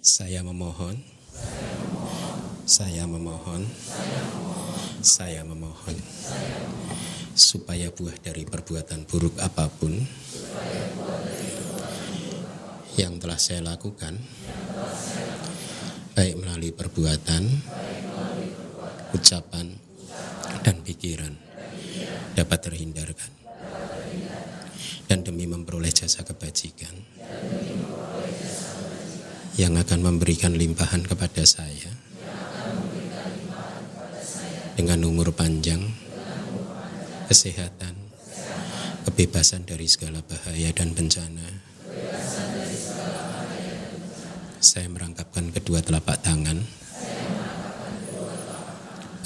Saya memohon, saya memohon, saya memohon, supaya buah dari perbuatan buruk apa pun yang telah saya lakukan, baik melalui perbuatan, ucapan, dan pikiran, dapat terhindarkan. Dan demi memperoleh jasa kebajikan, yang akan memberikan limpahan kepada saya dengan umur panjang, kesehatan, kebebasan dari segala bahaya dan bencana. Saya merangkapkan kedua telapak tangan,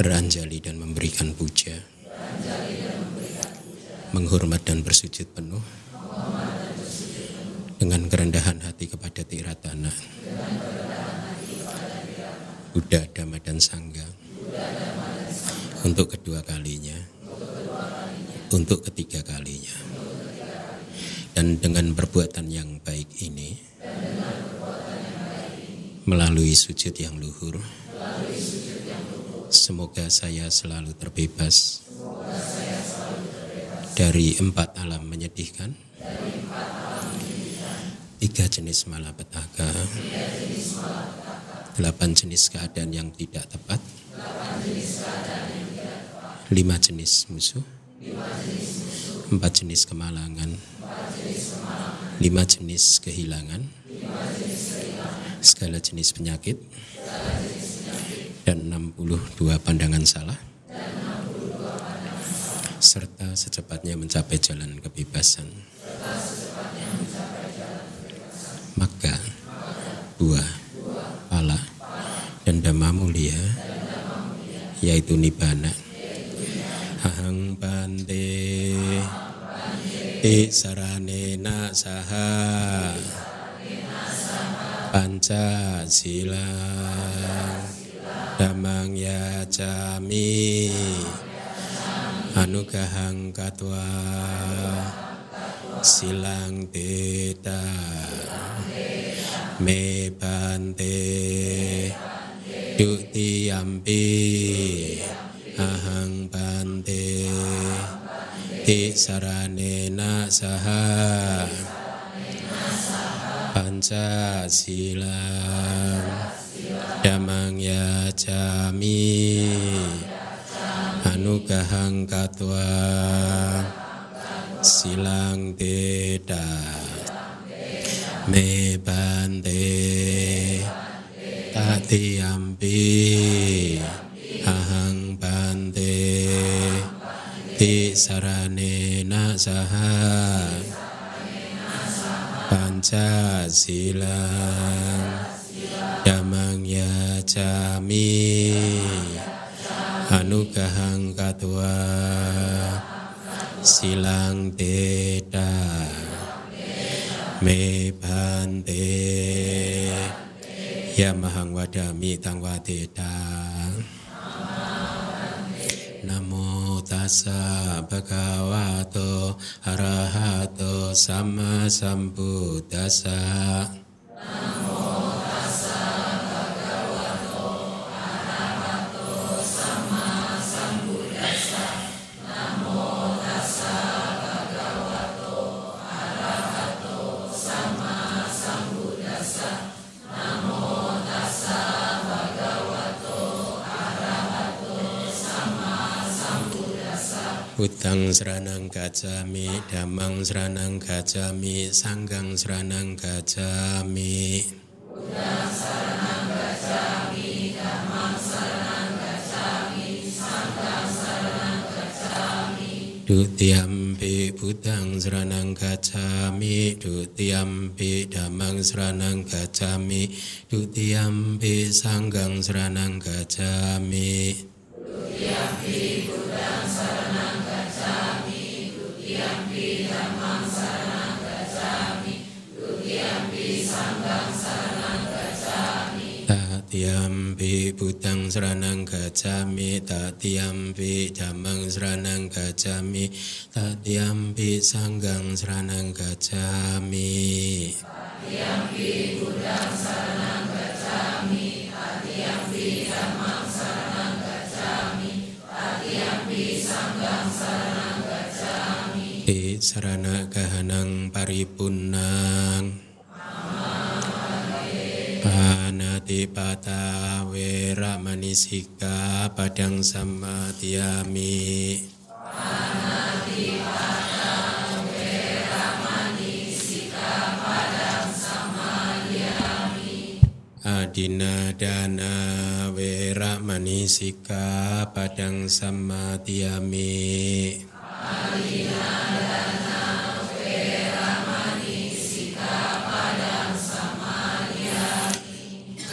beranjali dan memberikan puja, menghormat dan bersujud penuh dengan kerendahan hati kepada Tiratana, Buddha, Dhamma, dan Sangga untuk kedua kalinya, untuk ketiga kalinya. Dan dengan perbuatan yang baik ini, melalui sujud yang luhur, semoga saya selalu terbebas. Dari empat alam menyedihkan, tiga jenis malapetaka, delapan jenis keadaan yang tidak tepat, lima jenis musuh, empat jenis kemalangan, lima jenis kehilangan, segala jenis penyakit, dan 62 pandangan salah, serta secepatnya mencapai jalan kebebasan. Maka buah, pala, dan dhamma mulia, yaitu nibbana. Ahang bante ti saranena saha panca sila damang yacami anugahang katwa silang teta. Me bante saranena saha panca silang silang damang yacami anugahang katwa silang teta me bante yamahang wadami tang wadeta namo tassa bhagavato arahato sama sambuddhassa Buddhang seranang gacami, damang seranang gacami, sanggang seranang gacami. Dutiyampi Buddhang seranang gacami, Dutiyampi damang seranang gacami, Dutiyampi sanggang seranang gacami. Tatiyampi budang seranang gacami Tatiyampi jamang seranang gacami Tatiyampi sanggang seranang gacami Tatiyampi budang seranang gacami Tatiyampi jamang seranang gacami Tatiyampi sanggang seranang gacami Di serana kahanang paripunang Aman Panati pata wera manisika padang sama tiami Panati pata wera manisika padang sama tiami Adina dana wera manisika padang sama tiami Adina dana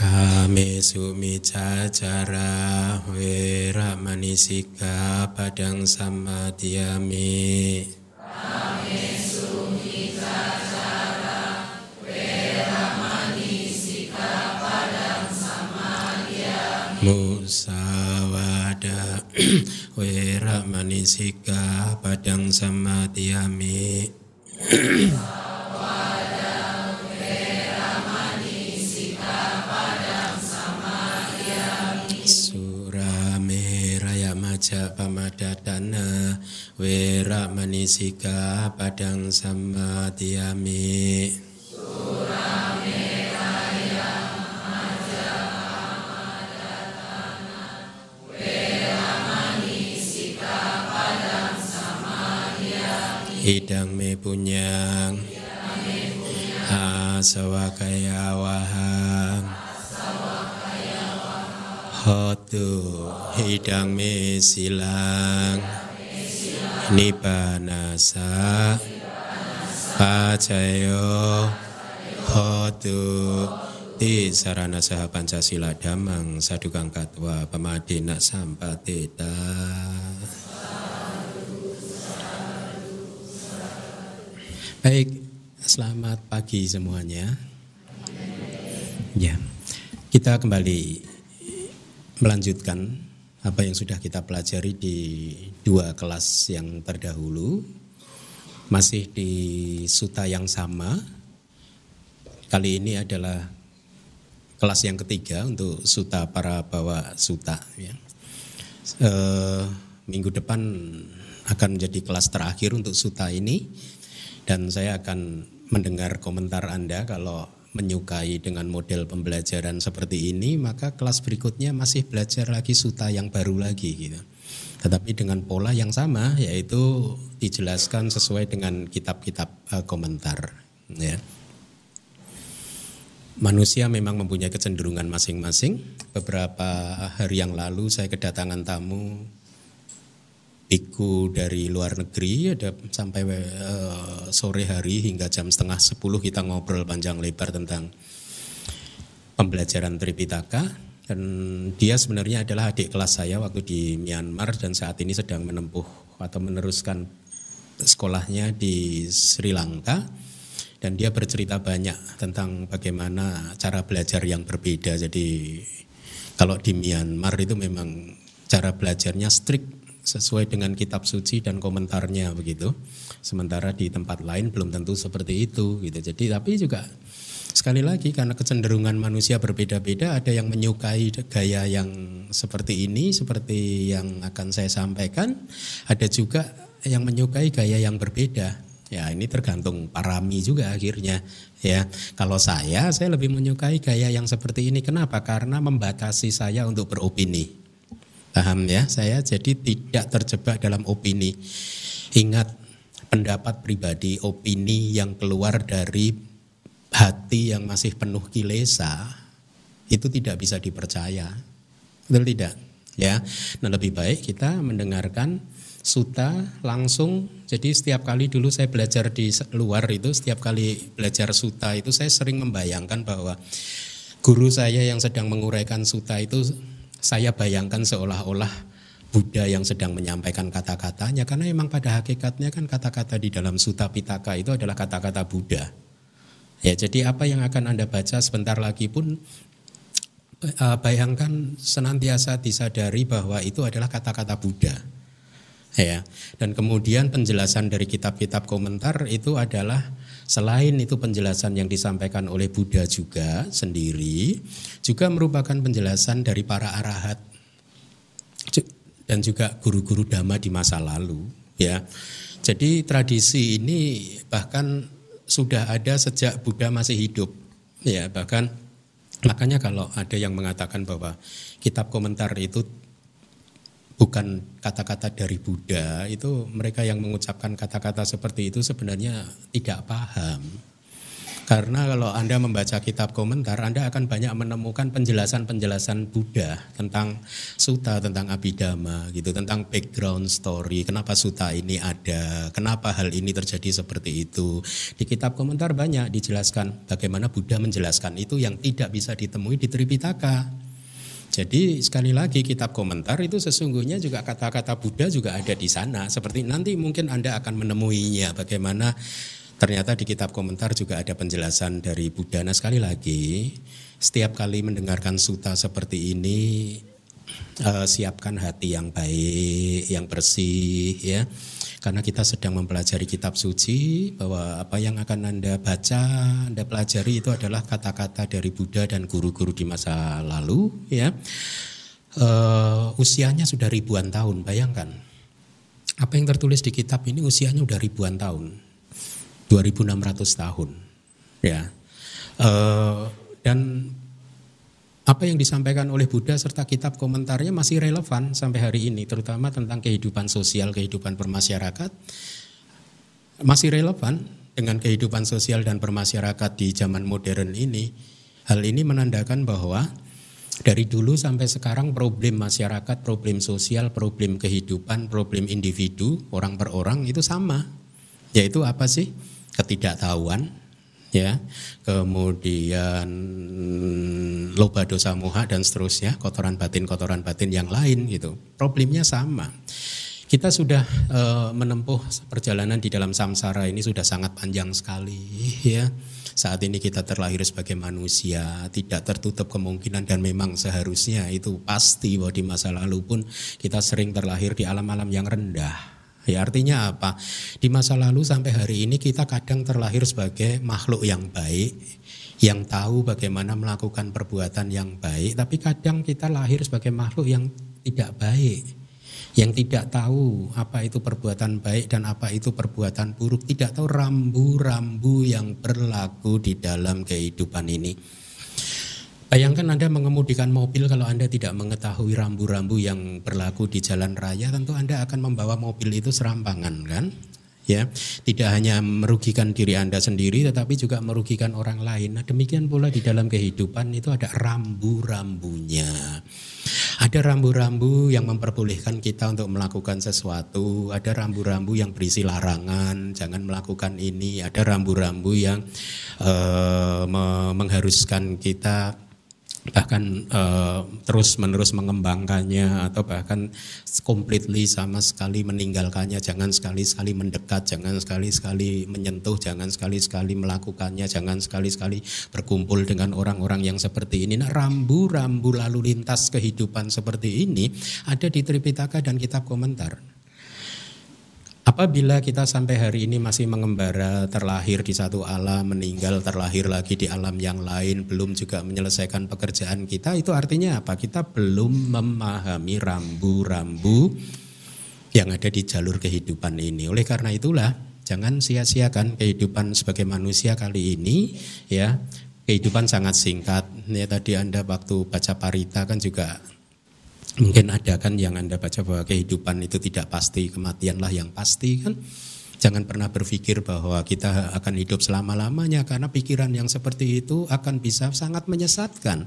Kame sumica cara wera manisika padang sama tiami. Kame sumica cara wera manisika padang sama tiami. Musawada wera manisika padang sama tiami. Pamadatana wera manisika padang sama tiami. Hidang me punyang Asawakaya wahang Hotu hidang me silang. Nibanasa Pacayo Hotu Ti sarana saha pancasila damang. Sadukang katwa pemadina sampatita. Baik, selamat pagi semuanya. Ya, kita kembali melanjutkan apa yang sudah kita pelajari di dua kelas yang terdahulu. Masih di suta yang sama. Kali ini adalah kelas yang ketiga untuk suta para bawa suta. Ya. E, minggu depan akan menjadi kelas terakhir untuk suta ini dan saya akan mendengar komentar Anda kalau menyukai dengan model pembelajaran seperti ini maka kelas berikutnya masih belajar lagi suta yang baru lagi gitu. Tetapi dengan pola yang sama yaitu dijelaskan sesuai dengan kitab-kitab uh, komentar ya. Manusia memang mempunyai kecenderungan masing-masing. Beberapa hari yang lalu saya kedatangan tamu biku dari luar negeri ada sampai uh, sore hari hingga jam setengah sepuluh kita ngobrol panjang lebar tentang pembelajaran Tripitaka. Dan dia sebenarnya adalah adik kelas saya waktu di Myanmar dan saat ini sedang menempuh atau meneruskan sekolahnya di Sri Lanka. Dan dia bercerita banyak tentang bagaimana cara belajar yang berbeda. Jadi kalau di Myanmar itu memang cara belajarnya strict sesuai dengan kitab suci dan komentarnya begitu. Sementara di tempat lain belum tentu seperti itu gitu. Jadi tapi juga sekali lagi karena kecenderungan manusia berbeda-beda ada yang menyukai gaya yang seperti ini seperti yang akan saya sampaikan, ada juga yang menyukai gaya yang berbeda. Ya ini tergantung parami juga akhirnya ya. Kalau saya saya lebih menyukai gaya yang seperti ini. Kenapa? Karena membatasi saya untuk beropini. Paham ya? Saya jadi tidak terjebak dalam opini. Ingat pendapat pribadi, opini yang keluar dari hati yang masih penuh kilesa itu tidak bisa dipercaya. Betul tidak? Ya. Nah, lebih baik kita mendengarkan suta langsung. Jadi setiap kali dulu saya belajar di luar itu, setiap kali belajar suta itu saya sering membayangkan bahwa guru saya yang sedang menguraikan suta itu saya bayangkan seolah-olah Buddha yang sedang menyampaikan kata-katanya karena memang pada hakikatnya kan kata-kata di dalam Sutta Pitaka itu adalah kata-kata Buddha. Ya, jadi apa yang akan Anda baca sebentar lagi pun uh, bayangkan senantiasa disadari bahwa itu adalah kata-kata Buddha. Ya. Dan kemudian penjelasan dari kitab-kitab komentar itu adalah Selain itu penjelasan yang disampaikan oleh Buddha juga sendiri juga merupakan penjelasan dari para arahat dan juga guru-guru dhamma di masa lalu ya. Jadi tradisi ini bahkan sudah ada sejak Buddha masih hidup. Ya, bahkan makanya kalau ada yang mengatakan bahwa kitab komentar itu bukan kata-kata dari Buddha, itu mereka yang mengucapkan kata-kata seperti itu sebenarnya tidak paham. Karena kalau Anda membaca kitab komentar, Anda akan banyak menemukan penjelasan-penjelasan Buddha tentang suta, tentang abidama, gitu, tentang background story, kenapa suta ini ada, kenapa hal ini terjadi seperti itu. Di kitab komentar banyak dijelaskan bagaimana Buddha menjelaskan itu yang tidak bisa ditemui di Tripitaka. Jadi sekali lagi kitab komentar itu sesungguhnya juga kata-kata Buddha juga ada di sana. Seperti nanti mungkin Anda akan menemuinya bagaimana Ternyata di kitab komentar juga ada penjelasan dari Buddha. Nah sekali lagi, setiap kali mendengarkan suta seperti ini, uh, siapkan hati yang baik, yang bersih, ya. Karena kita sedang mempelajari kitab suci, bahwa apa yang akan Anda baca, Anda pelajari itu adalah kata-kata dari Buddha dan guru-guru di masa lalu, ya. Uh, usianya sudah ribuan tahun, bayangkan. Apa yang tertulis di kitab ini usianya sudah ribuan tahun 2600 tahun. Ya. Uh, dan apa yang disampaikan oleh Buddha serta kitab komentarnya masih relevan sampai hari ini, terutama tentang kehidupan sosial, kehidupan bermasyarakat, masih relevan dengan kehidupan sosial dan bermasyarakat di zaman modern ini. Hal ini menandakan bahwa dari dulu sampai sekarang problem masyarakat, problem sosial, problem kehidupan, problem individu, orang per orang itu sama. Yaitu apa sih? ketidaktahuan ya. Kemudian loba dosa moha dan seterusnya kotoran batin kotoran batin yang lain gitu. Problemnya sama. Kita sudah e, menempuh perjalanan di dalam samsara ini sudah sangat panjang sekali ya. Saat ini kita terlahir sebagai manusia tidak tertutup kemungkinan dan memang seharusnya itu pasti bahwa di masa lalu pun kita sering terlahir di alam-alam yang rendah Ya artinya apa? Di masa lalu sampai hari ini kita kadang terlahir sebagai makhluk yang baik, yang tahu bagaimana melakukan perbuatan yang baik, tapi kadang kita lahir sebagai makhluk yang tidak baik, yang tidak tahu apa itu perbuatan baik dan apa itu perbuatan buruk, tidak tahu rambu-rambu yang berlaku di dalam kehidupan ini. Bayangkan Anda mengemudikan mobil kalau Anda tidak mengetahui rambu-rambu yang berlaku di jalan raya, tentu Anda akan membawa mobil itu serampangan kan? Ya, tidak hanya merugikan diri Anda sendiri tetapi juga merugikan orang lain. Nah, demikian pula di dalam kehidupan itu ada rambu-rambunya. Ada rambu-rambu yang memperbolehkan kita untuk melakukan sesuatu, ada rambu-rambu yang berisi larangan, jangan melakukan ini, ada rambu-rambu yang uh, mengharuskan kita bahkan uh, terus menerus mengembangkannya atau bahkan completely sama sekali meninggalkannya. Jangan sekali-sekali mendekat jangan sekali-sekali menyentuh jangan sekali-sekali melakukannya jangan sekali-sekali berkumpul dengan orang-orang yang seperti ini. Nah rambu-rambu lalu lintas kehidupan seperti ini ada di Tripitaka dan kitab komentar Apabila kita sampai hari ini masih mengembara, terlahir di satu alam, meninggal, terlahir lagi di alam yang lain, belum juga menyelesaikan pekerjaan kita, itu artinya apa? Kita belum memahami rambu-rambu yang ada di jalur kehidupan ini. Oleh karena itulah, jangan sia-siakan kehidupan sebagai manusia kali ini, ya. Kehidupan sangat singkat. Ya tadi Anda waktu baca parita kan juga Mungkin ada kan yang Anda baca bahwa kehidupan itu tidak pasti, kematianlah yang pasti kan. Jangan pernah berpikir bahwa kita akan hidup selama-lamanya karena pikiran yang seperti itu akan bisa sangat menyesatkan.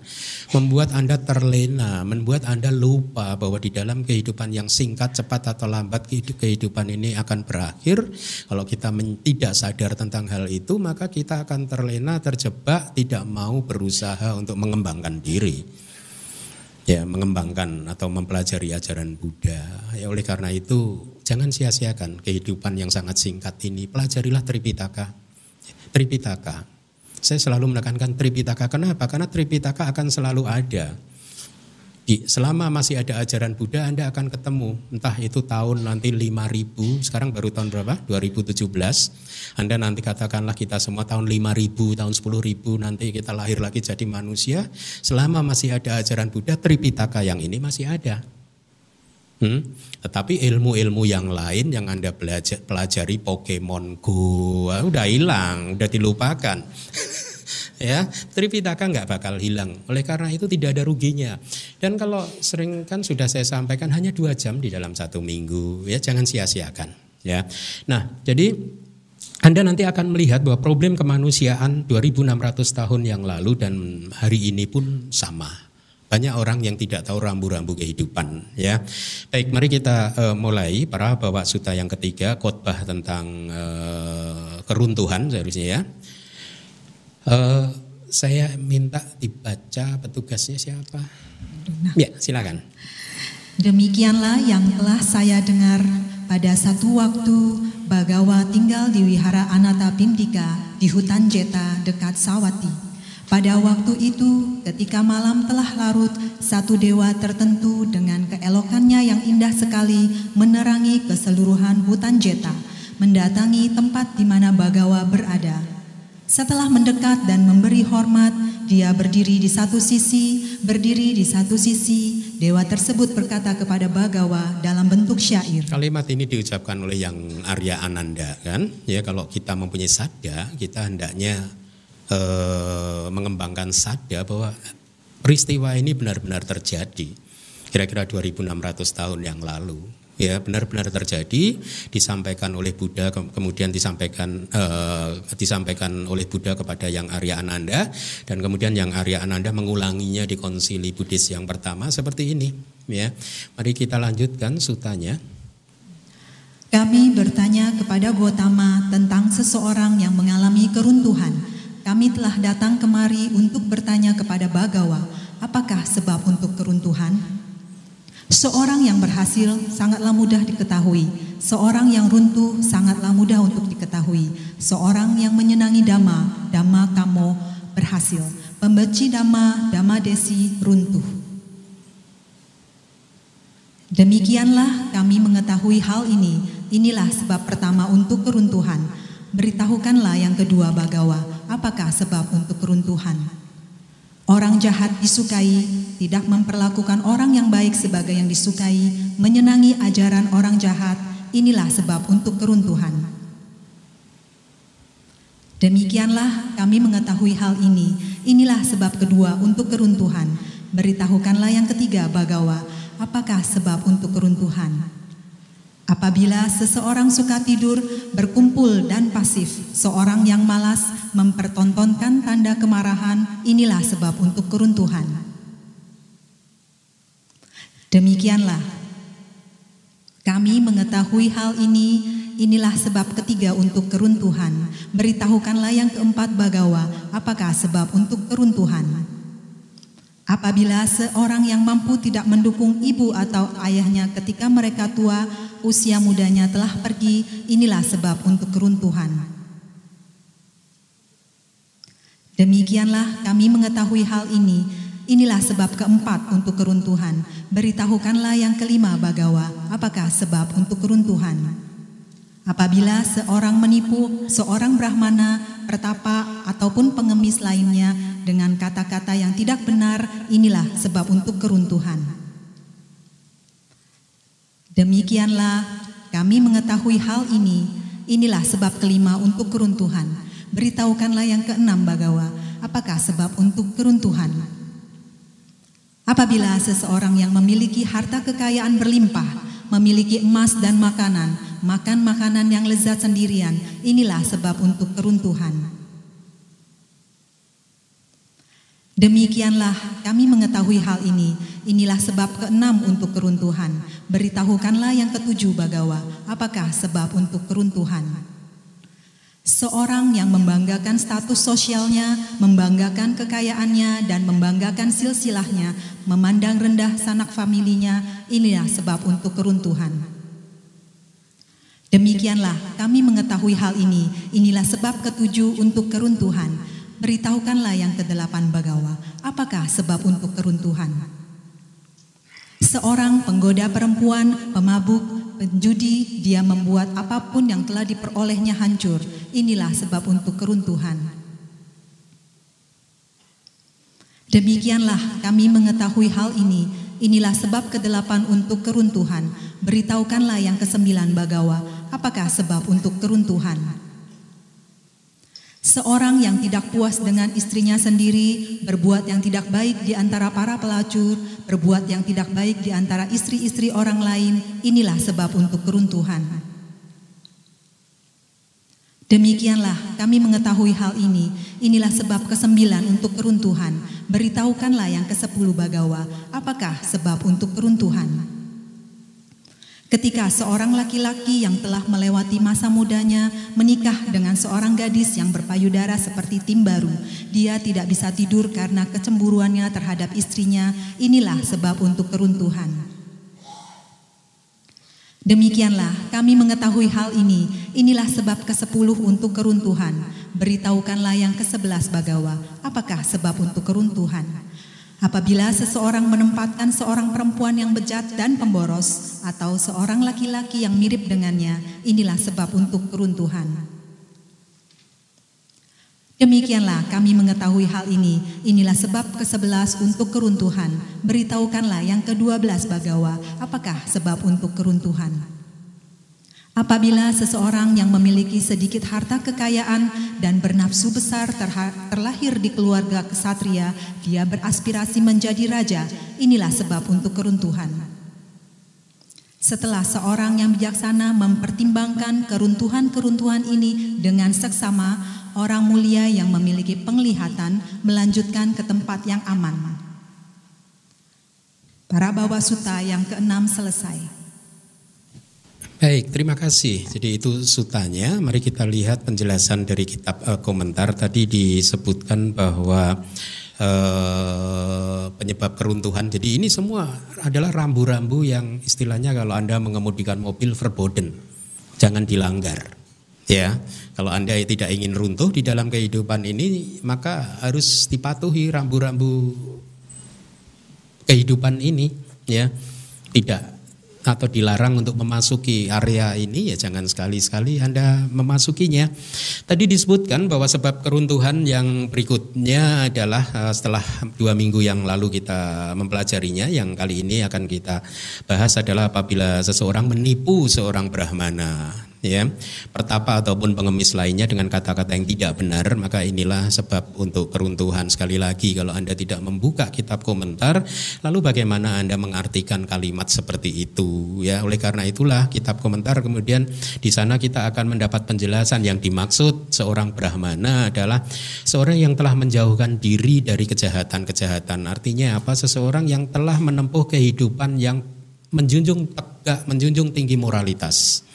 Membuat Anda terlena, membuat Anda lupa bahwa di dalam kehidupan yang singkat, cepat atau lambat kehidupan ini akan berakhir. Kalau kita tidak sadar tentang hal itu, maka kita akan terlena, terjebak, tidak mau berusaha untuk mengembangkan diri ya mengembangkan atau mempelajari ajaran Buddha. Ya oleh karena itu jangan sia-siakan kehidupan yang sangat singkat ini. Pelajarilah Tripitaka. Tripitaka. Saya selalu menekankan Tripitaka. Kenapa? Karena Tripitaka akan selalu ada di, selama masih ada ajaran Buddha Anda akan ketemu. Entah itu tahun nanti 5000 sekarang baru tahun berapa? 2017 Anda nanti katakanlah kita semua tahun 5000 tahun 10000 nanti kita lahir lagi jadi manusia. Selama masih ada ajaran Buddha Tripitaka yang ini masih ada. Hmm? Tetapi ilmu-ilmu yang lain yang Anda belajar, pelajari Pokemon Go, ah, udah hilang, udah dilupakan. ya, Tripitaka nggak bakal hilang. Oleh karena itu tidak ada ruginya. Dan kalau sering kan sudah saya sampaikan hanya dua jam di dalam satu minggu, ya jangan sia-siakan. Ya, nah jadi anda nanti akan melihat bahwa problem kemanusiaan 2600 tahun yang lalu dan hari ini pun sama. Banyak orang yang tidak tahu rambu-rambu kehidupan ya. Baik, mari kita uh, mulai para bawa suta yang ketiga khotbah tentang uh, keruntuhan seharusnya ya. Uh, saya minta dibaca petugasnya siapa? Nah. Ya, silakan. Demikianlah yang telah saya dengar pada satu waktu Bagawa tinggal di wihara Anata Pindika di hutan Jeta dekat Sawati. Pada waktu itu, ketika malam telah larut, satu dewa tertentu dengan keelokannya yang indah sekali menerangi keseluruhan hutan Jeta, mendatangi tempat di mana Bagawa berada. Setelah mendekat dan memberi hormat, dia berdiri di satu sisi, berdiri di satu sisi. Dewa tersebut berkata kepada Bagawa dalam bentuk syair. Kalimat ini diucapkan oleh yang Arya Ananda kan? Ya kalau kita mempunyai sabda, kita hendaknya eh, mengembangkan sadar bahwa peristiwa ini benar-benar terjadi kira-kira 2600 tahun yang lalu ya benar-benar terjadi disampaikan oleh Buddha kemudian disampaikan eh, disampaikan oleh Buddha kepada yang Arya Ananda dan kemudian yang Arya Ananda mengulanginya di konsili Buddhis yang pertama seperti ini ya. Mari kita lanjutkan sutanya. Kami bertanya kepada Gotama tentang seseorang yang mengalami keruntuhan. Kami telah datang kemari untuk bertanya kepada Bagawa, apakah sebab untuk keruntuhan? Seorang yang berhasil sangatlah mudah diketahui, seorang yang runtuh sangatlah mudah untuk diketahui, seorang yang menyenangi dama, dama kamo berhasil, pembenci dama, dama desi runtuh. Demikianlah kami mengetahui hal ini, inilah sebab pertama untuk keruntuhan. Beritahukanlah yang kedua Bagawa, apakah sebab untuk keruntuhan? Orang jahat disukai, tidak memperlakukan orang yang baik sebagai yang disukai, menyenangi ajaran orang jahat, inilah sebab untuk keruntuhan. Demikianlah kami mengetahui hal ini, inilah sebab kedua untuk keruntuhan. Beritahukanlah yang ketiga Bagawa, apakah sebab untuk keruntuhan? Apabila seseorang suka tidur, berkumpul dan pasif, seorang yang malas mempertontonkan tanda kemarahan, inilah sebab untuk keruntuhan. Demikianlah, kami mengetahui hal ini, inilah sebab ketiga untuk keruntuhan. Beritahukanlah yang keempat bagawa, apakah sebab untuk keruntuhan. Apabila seorang yang mampu tidak mendukung ibu atau ayahnya ketika mereka tua, usia mudanya telah pergi, inilah sebab untuk keruntuhan. Demikianlah kami mengetahui hal ini, inilah sebab keempat untuk keruntuhan. Beritahukanlah yang kelima bagawa, apakah sebab untuk keruntuhan. Apabila seorang menipu seorang brahmana, pertapa, ataupun pengemis lainnya dengan kata-kata yang tidak benar, inilah sebab untuk keruntuhan. Demikianlah kami mengetahui hal ini, inilah sebab kelima untuk keruntuhan. Beritahukanlah yang keenam Bagawa, apakah sebab untuk keruntuhan. Apabila seseorang yang memiliki harta kekayaan berlimpah, memiliki emas dan makanan, makan makanan yang lezat sendirian, inilah sebab untuk keruntuhan. Demikianlah kami mengetahui hal ini, inilah sebab keenam untuk keruntuhan. Beritahukanlah yang ketujuh Bagawa, apakah sebab untuk keruntuhan. Seorang yang membanggakan status sosialnya, membanggakan kekayaannya, dan membanggakan silsilahnya, memandang rendah sanak familinya, inilah sebab untuk keruntuhan. Demikianlah kami mengetahui hal ini, inilah sebab ketujuh untuk keruntuhan. Beritahukanlah yang kedelapan bagawa, apakah sebab untuk keruntuhan. Seorang penggoda perempuan, pemabuk, penjudi, dia membuat apa pun yang telah diperolehnya hancur. Inilah sebab untuk keruntuhan. Demikianlah kami mengetahui hal ini. inilah sebab kedelapan untuk keruntuhan. Beritahukanlah yang kesembilan bagawa, apakah sebab untuk keruntuhan? Seorang yang tidak puas dengan istrinya sendiri, berbuat yang tidak baik di antara para pelacur, berbuat yang tidak baik di antara istri-istri orang lain, inilah sebab untuk keruntuhan. Demikianlah kami mengetahui hal ini, inilah sebab kesembilan untuk keruntuhan. Beritahukanlah yang kesepuluh bagawa, apakah sebab untuk keruntuhan? Ketika seorang laki-laki yang telah melewati masa mudanya menikah dengan seorang gadis yang berpayudara seperti tim baru, dia tidak bisa tidur karena kecemburuannya terhadap istrinya. Inilah sebab untuk keruntuhan. Demikianlah kami mengetahui hal ini. Inilah sebab ke-10 untuk keruntuhan. Beritahukanlah yang ke-11 bagawa, apakah sebab untuk keruntuhan? Apabila seseorang menempatkan seorang perempuan yang bejat dan pemboros atau seorang laki-laki yang mirip dengannya, inilah sebab untuk keruntuhan. Demikianlah kami mengetahui hal ini. Inilah sebab ke-11 untuk keruntuhan. Beritahukanlah yang ke-12 bagawa, apakah sebab untuk keruntuhan. Apabila seseorang yang memiliki sedikit harta kekayaan dan bernafsu besar terlahir di keluarga kesatria, dia beraspirasi menjadi raja. Inilah sebab untuk keruntuhan. Setelah seorang yang bijaksana mempertimbangkan keruntuhan-keruntuhan ini dengan seksama, orang mulia yang memiliki penglihatan melanjutkan ke tempat yang aman. Para bawa suta yang keenam selesai. Baik, terima kasih. Jadi itu sutanya. Mari kita lihat penjelasan dari kitab uh, komentar. Tadi disebutkan bahwa uh, penyebab keruntuhan. Jadi ini semua adalah rambu-rambu yang istilahnya kalau Anda mengemudikan mobil verboden. Jangan dilanggar. Ya, kalau Anda tidak ingin runtuh di dalam kehidupan ini, maka harus dipatuhi rambu-rambu kehidupan ini, ya. Tidak atau dilarang untuk memasuki area ini ya jangan sekali-sekali Anda memasukinya. Tadi disebutkan bahwa sebab keruntuhan yang berikutnya adalah uh, setelah dua minggu yang lalu kita mempelajarinya, yang kali ini akan kita bahas adalah apabila seseorang menipu seorang brahmana ya pertapa ataupun pengemis lainnya dengan kata-kata yang tidak benar maka inilah sebab untuk keruntuhan. Sekali lagi kalau Anda tidak membuka kitab komentar lalu bagaimana Anda mengartikan kalimat seperti itu ya? Oleh karena itulah kitab komentar kemudian di sana kita akan mendapat penjelasan yang dimaksud seorang brahmana adalah seorang yang telah menjauhkan diri dari kejahatan-kejahatan. Artinya apa? Seseorang yang telah menempuh kehidupan yang menjunjung tegak menjunjung tinggi moralitas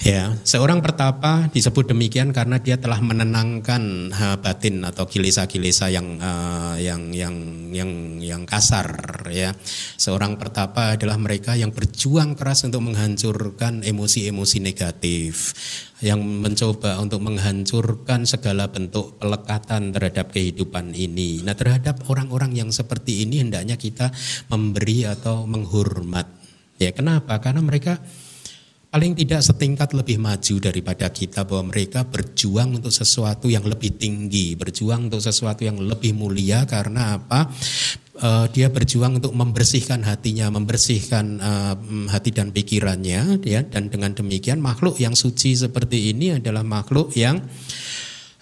Ya, seorang pertapa disebut demikian karena dia telah menenangkan batin atau kilesa-kilesa yang uh, yang yang yang yang kasar ya. Seorang pertapa adalah mereka yang berjuang keras untuk menghancurkan emosi-emosi negatif, yang mencoba untuk menghancurkan segala bentuk pelekatan terhadap kehidupan ini. Nah, terhadap orang-orang yang seperti ini hendaknya kita memberi atau menghormat. Ya, kenapa? Karena mereka paling tidak setingkat lebih maju daripada kita bahwa mereka berjuang untuk sesuatu yang lebih tinggi, berjuang untuk sesuatu yang lebih mulia karena apa? Uh, dia berjuang untuk membersihkan hatinya, membersihkan uh, hati dan pikirannya, ya. Dan dengan demikian makhluk yang suci seperti ini adalah makhluk yang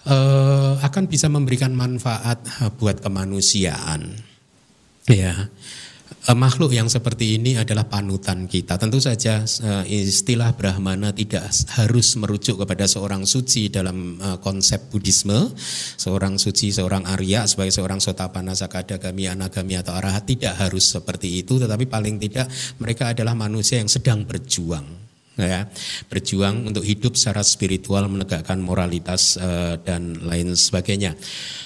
uh, akan bisa memberikan manfaat buat kemanusiaan, ya. Eh, makhluk yang seperti ini adalah panutan kita. Tentu saja eh, istilah Brahmana tidak harus merujuk kepada seorang suci dalam eh, konsep Buddhisme, seorang suci, seorang Arya sebagai seorang Sotapana, Sakadagami, Anagami atau Arahat tidak harus seperti itu, tetapi paling tidak mereka adalah manusia yang sedang berjuang ya berjuang untuk hidup secara spiritual menegakkan moralitas uh, dan lain sebagainya.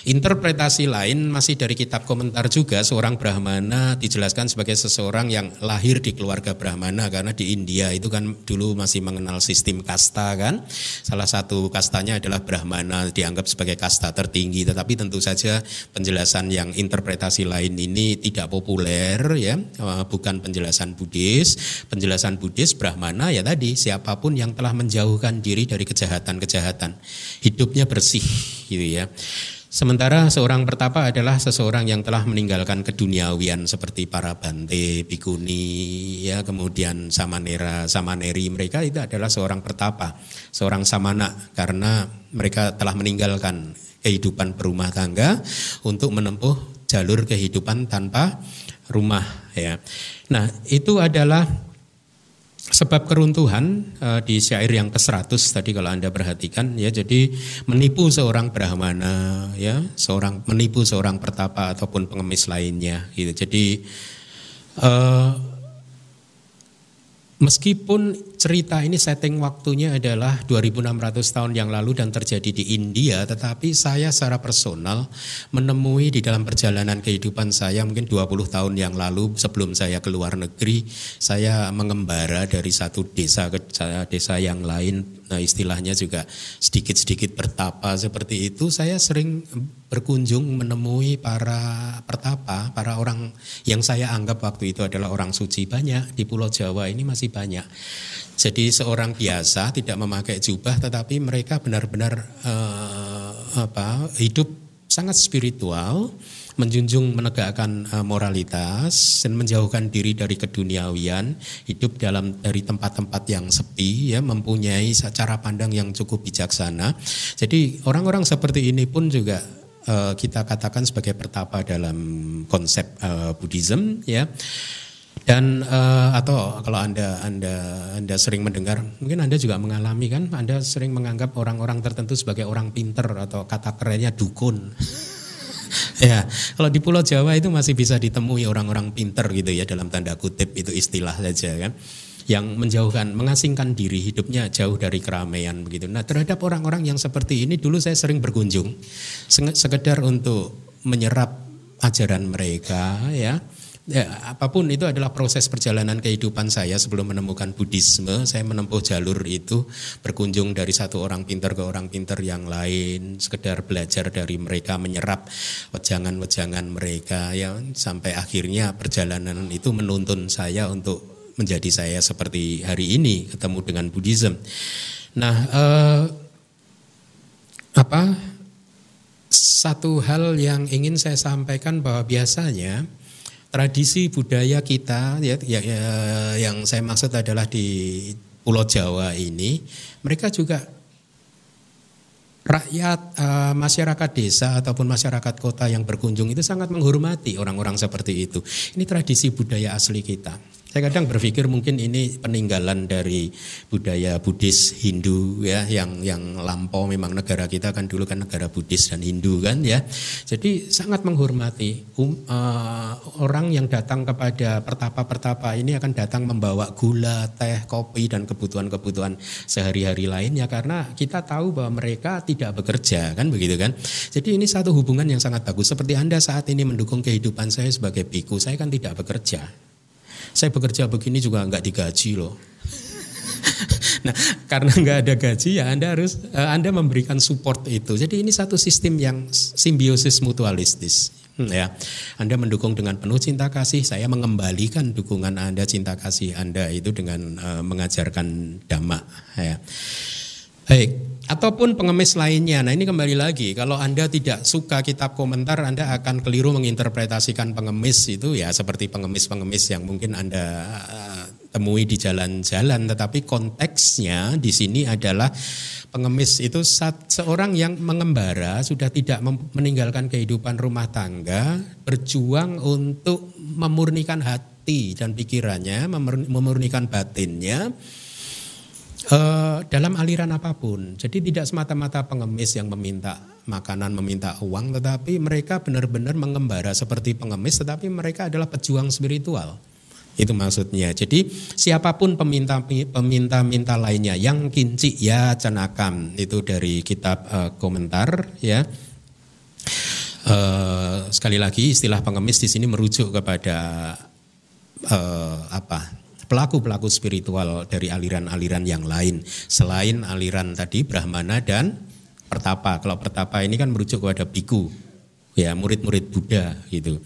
Interpretasi lain masih dari kitab komentar juga seorang brahmana dijelaskan sebagai seseorang yang lahir di keluarga brahmana karena di India itu kan dulu masih mengenal sistem kasta kan. Salah satu kastanya adalah brahmana dianggap sebagai kasta tertinggi tetapi tentu saja penjelasan yang interpretasi lain ini tidak populer ya eh, bukan penjelasan Buddhis. Penjelasan Buddhis brahmana ya tadi tadi siapa pun yang telah menjauhkan diri dari kejahatan-kejahatan, hidupnya bersih gitu ya. Sementara seorang pertapa adalah seseorang yang telah meninggalkan keduniawian seperti para bante, bikuni, ya kemudian samanera, samaneri mereka itu adalah seorang pertapa, seorang samana karena mereka telah meninggalkan kehidupan berumah tangga untuk menempuh jalur kehidupan tanpa rumah ya. Nah, itu adalah sebab keruntuhan uh, di syair yang ke-100 tadi kalau Anda perhatikan ya jadi menipu seorang brahmana ya seorang menipu seorang pertapa ataupun pengemis lainnya gitu. Jadi uh, Meskipun cerita ini setting waktunya adalah 2600 tahun yang lalu dan terjadi di India, tetapi saya secara personal menemui di dalam perjalanan kehidupan saya mungkin 20 tahun yang lalu sebelum saya ke luar negeri, saya mengembara dari satu desa ke desa yang lain nah istilahnya juga sedikit-sedikit bertapa seperti itu saya sering berkunjung menemui para pertapa, para orang yang saya anggap waktu itu adalah orang suci banyak di Pulau Jawa ini masih banyak. Jadi seorang biasa tidak memakai jubah tetapi mereka benar-benar uh, apa hidup sangat spiritual menjunjung menegakkan uh, moralitas dan menjauhkan diri dari keduniawian, hidup dalam dari tempat-tempat yang sepi ya, mempunyai cara pandang yang cukup bijaksana. Jadi orang-orang seperti ini pun juga uh, kita katakan sebagai pertapa dalam konsep uh, Buddhism ya dan uh, atau kalau anda anda anda sering mendengar mungkin anda juga mengalami kan anda sering menganggap orang-orang tertentu sebagai orang pinter atau kata kerennya dukun ya, kalau di Pulau Jawa itu masih bisa ditemui orang-orang pinter gitu ya dalam tanda kutip itu istilah saja kan yang menjauhkan, mengasingkan diri hidupnya jauh dari keramaian begitu. Nah terhadap orang-orang yang seperti ini dulu saya sering berkunjung, sekedar untuk menyerap ajaran mereka ya, Ya, apa pun itu adalah proses perjalanan kehidupan saya sebelum menemukan Buddhisme. Saya menempuh jalur itu berkunjung dari satu orang pintar ke orang pintar yang lain, sekedar belajar dari mereka, menyerap wejangan-wejangan mereka ya sampai akhirnya perjalanan itu menuntun saya untuk menjadi saya seperti hari ini ketemu dengan Buddhism. Nah, eh, apa satu hal yang ingin saya sampaikan bahwa biasanya tradisi budaya kita ya, ya, ya yang saya maksud adalah di Pulau Jawa ini mereka juga rakyat uh, masyarakat desa ataupun masyarakat kota yang berkunjung itu sangat menghormati orang-orang seperti itu. Ini tradisi budaya asli kita. Saya kadang berpikir mungkin ini peninggalan dari budaya Buddhis Hindu ya yang yang lampau memang negara kita kan dulu kan negara Buddhis dan Hindu kan ya. Jadi sangat menghormati um, uh, orang yang datang kepada pertapa-pertapa ini akan datang membawa gula, teh, kopi dan kebutuhan-kebutuhan sehari-hari lainnya karena kita tahu bahwa mereka tidak bekerja kan begitu kan. Jadi ini satu hubungan yang sangat bagus seperti Anda saat ini mendukung kehidupan saya sebagai biku, saya kan tidak bekerja saya bekerja begini juga nggak digaji loh. nah, karena nggak ada gaji ya Anda harus uh, Anda memberikan support itu. Jadi ini satu sistem yang simbiosis mutualistis. Hmm, ya, Anda mendukung dengan penuh cinta kasih, saya mengembalikan dukungan Anda cinta kasih Anda itu dengan uh, mengajarkan dhamma. Ya. Baik, ataupun pengemis lainnya. Nah ini kembali lagi, kalau Anda tidak suka kitab komentar, Anda akan keliru menginterpretasikan pengemis itu ya seperti pengemis-pengemis yang mungkin Anda uh, temui di jalan-jalan. Tetapi konteksnya di sini adalah pengemis itu saat seorang yang mengembara sudah tidak meninggalkan kehidupan rumah tangga, berjuang untuk memurnikan hati dan pikirannya, memurnikan batinnya Uh, dalam aliran apa pun. Jadi tidak semata-mata pengemis yang meminta makanan, meminta uang, tetapi mereka benar-benar mengembara seperti pengemis, tetapi mereka adalah pejuang spiritual. Itu maksudnya. Jadi siapa pun peminta peminta-minta lainnya yang kinci ya cenakam itu dari kitab uh, komentar ya. Uh, sekali lagi istilah pengemis di sini merujuk kepada uh, apa pelaku-pelaku spiritual dari aliran-aliran yang lain selain aliran tadi Brahmana dan Pertapa. Kalau Pertapa ini kan merujuk kepada biku, ya murid-murid Buddha gitu.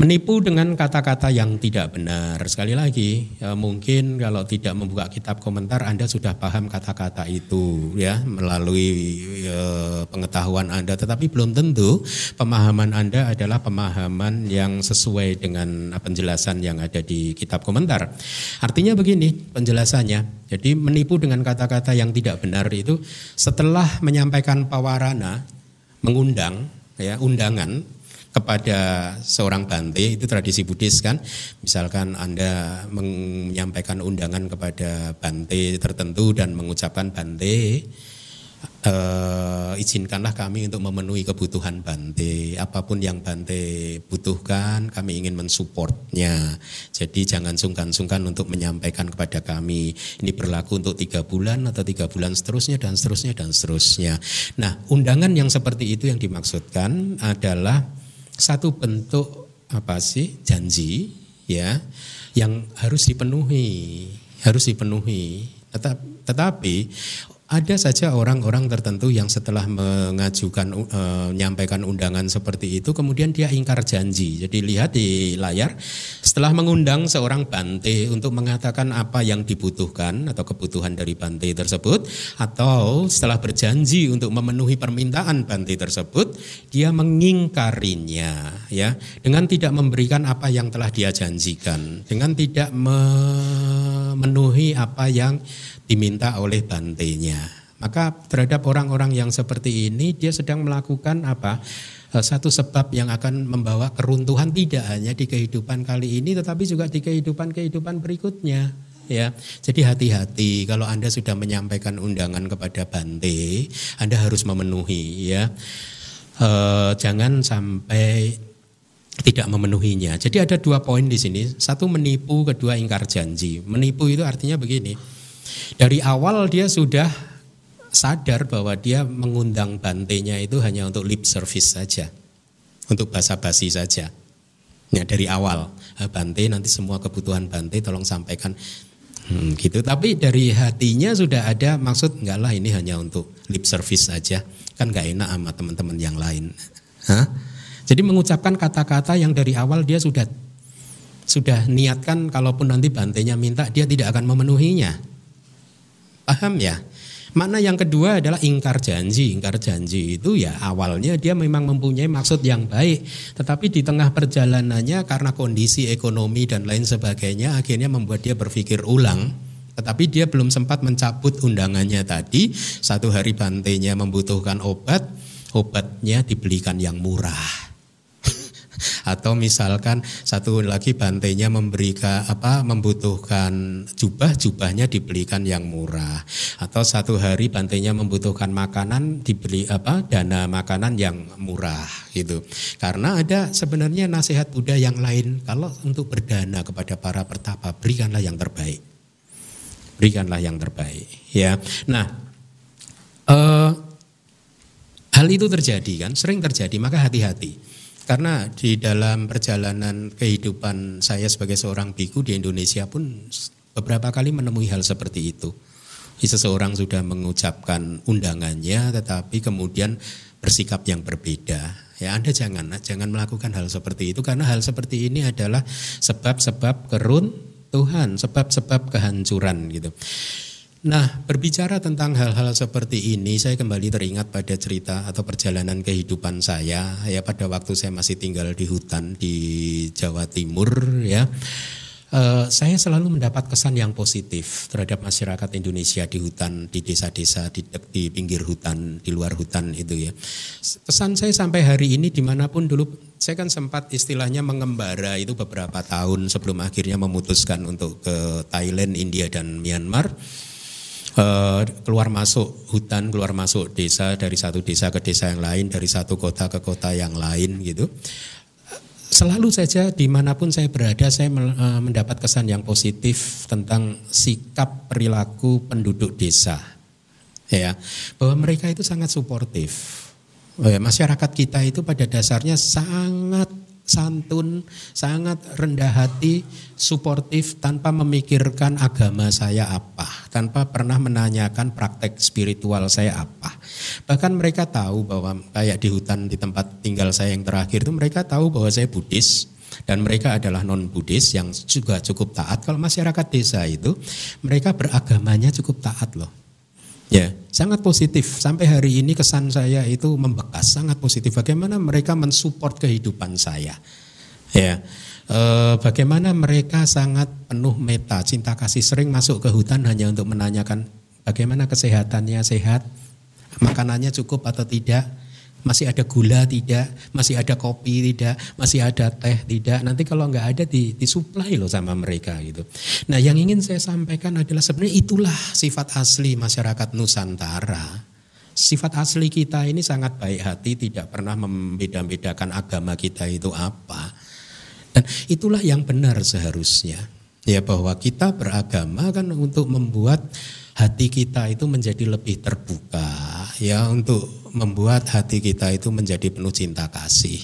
Menipu dengan kata-kata yang tidak benar. Sekali lagi, ya mungkin kalau tidak membuka kitab komentar Anda sudah paham kata-kata itu ya melalui ya, pengetahuan Anda, tetapi belum tentu pemahaman Anda adalah pemahaman yang sesuai dengan penjelasan yang ada di kitab komentar. Artinya begini penjelasannya. Jadi menipu dengan kata-kata yang tidak benar itu setelah menyampaikan pawarana, mengundang ya undangan kepada seorang bante itu tradisi Buddhis kan misalkan Anda menyampaikan undangan kepada bante tertentu dan mengucapkan bante uh, izinkanlah kami untuk memenuhi kebutuhan Bante. Apa pun yang Bante butuhkan, kami ingin mensupportnya. Jadi jangan sungkan-sungkan untuk menyampaikan kepada kami. Ini berlaku untuk tiga bulan atau tiga bulan seterusnya dan seterusnya dan seterusnya. Nah, undangan yang seperti itu yang dimaksudkan adalah satu bentuk apa sih janji ya yang harus dipenuhi harus dipenuhi. Tetap tetapi ada saja orang-orang tertentu yang setelah mengajukan uh, menyampaikan undangan seperti itu kemudian dia ingkar janji. Jadi lihat di layar setelah mengundang seorang bante untuk mengatakan apa yang dibutuhkan atau kebutuhan dari bante tersebut atau setelah berjanji untuk memenuhi permintaan bante tersebut dia mengingkarinya ya dengan tidak memberikan apa yang telah dia janjikan dengan tidak memenuhi apa yang diminta oleh bantenya. Maka terhadap orang-orang yang seperti ini dia sedang melakukan apa? Eh, satu sebab yang akan membawa keruntuhan tidak hanya di kehidupan kali ini tetapi juga di kehidupan-kehidupan berikutnya ya. Jadi hati-hati kalau Anda sudah menyampaikan undangan kepada Bante, Anda harus memenuhi ya. E, jangan sampai tidak memenuhinya. Jadi ada dua poin di sini. Satu menipu, kedua ingkar janji. Menipu itu artinya begini dari awal dia sudah sadar bahwa dia mengundang bantenya itu hanya untuk lip service saja. Untuk basa-basi saja. Ya dari awal ah, Bante nanti semua kebutuhan Bante tolong sampaikan hmm, gitu. Tapi dari hatinya sudah ada maksud enggak lah ini hanya untuk lip service saja. Kan nggak enak sama teman-teman yang lain. Hah? Jadi mengucapkan kata-kata yang dari awal dia sudah sudah niatkan kalaupun nanti bantenya minta dia tidak akan memenuhinya. Paham ya? Mana yang kedua adalah ingkar janji. Ingkar janji itu ya awalnya dia memang mempunyai maksud yang baik. Tetapi di tengah perjalanannya karena kondisi ekonomi dan lain sebagainya akhirnya membuat dia berpikir ulang. Tetapi dia belum sempat mencabut undangannya tadi. Satu hari bantainya membutuhkan obat. Obatnya dibelikan yang murah atau misalkan satu lagi bantainya memberikan apa membutuhkan jubah jubahnya dibelikan yang murah. Atau satu hari bantainya membutuhkan makanan dibeli apa dana makanan yang murah gitu. Karena ada sebenarnya nasihat Buddha yang lain. Kalau untuk berdana kepada para pertapa berikanlah yang terbaik. Berikanlah yang terbaik ya. Nah eh, hal itu terjadi kan sering terjadi maka hati-hati karena di dalam perjalanan kehidupan saya sebagai seorang biku di Indonesia pun beberapa kali menemui hal seperti itu. Seseorang sudah mengucapkan undangannya tetapi kemudian bersikap yang berbeda. Ya Anda jangan jangan melakukan hal seperti itu karena hal seperti ini adalah sebab-sebab keruntuhan, sebab-sebab kehancuran gitu. Nah, berbicara tentang hal-hal seperti ini, saya kembali teringat pada cerita atau perjalanan kehidupan saya ya pada waktu saya masih tinggal di hutan di Jawa Timur ya. Uh, saya selalu mendapat kesan yang positif terhadap masyarakat Indonesia di hutan, di desa-desa, di, di pinggir hutan, di luar hutan itu ya. Pesan saya sampai hari ini di mana pun dulu, saya kan sempat istilahnya mengembara itu beberapa tahun sebelum akhirnya memutuskan untuk ke Thailand, India dan Myanmar Eh, keluar masuk hutan, keluar masuk desa dari satu desa ke desa yang lain, dari satu kota ke kota yang lain gitu. Selalu saja di mana pun saya berada, saya eh, mendapat kesan yang positif tentang sikap perilaku penduduk desa, ya bahwa mereka itu sangat suportif. Eh, masyarakat kita itu pada dasarnya sangat santun, sangat rendah hati, suportif tanpa memikirkan agama saya apa, tanpa pernah menanyakan praktek spiritual saya apa. Bahkan mereka tahu bahwa kayak di hutan di tempat tinggal saya yang terakhir itu mereka tahu bahwa saya Buddhis. dan mereka adalah non Buddhis yang juga cukup taat. Kalau masyarakat desa itu mereka beragamanya cukup taat loh. Ya, sangat positif. Sampai hari ini kesan saya itu membekas, sangat positif. Bagaimana mereka mensupport kehidupan saya. Ya, e, bagaimana mereka sangat penuh meta, cinta kasih, sering masuk ke hutan hanya untuk menanyakan bagaimana kesehatannya, sehat, makanannya cukup atau tidak masih ada gula tidak, masih ada kopi tidak, masih ada teh tidak. Nanti kalau nggak ada di, disuplai loh sama mereka gitu. Nah yang ingin saya sampaikan adalah sebenarnya itulah sifat asli masyarakat Nusantara. Sifat asli kita ini sangat baik hati, tidak pernah membeda-bedakan agama kita itu apa. Dan itulah yang benar seharusnya. Ya bahwa kita beragama kan untuk membuat hati kita itu menjadi lebih terbuka ya untuk membuat hati kita itu menjadi penuh cinta kasih.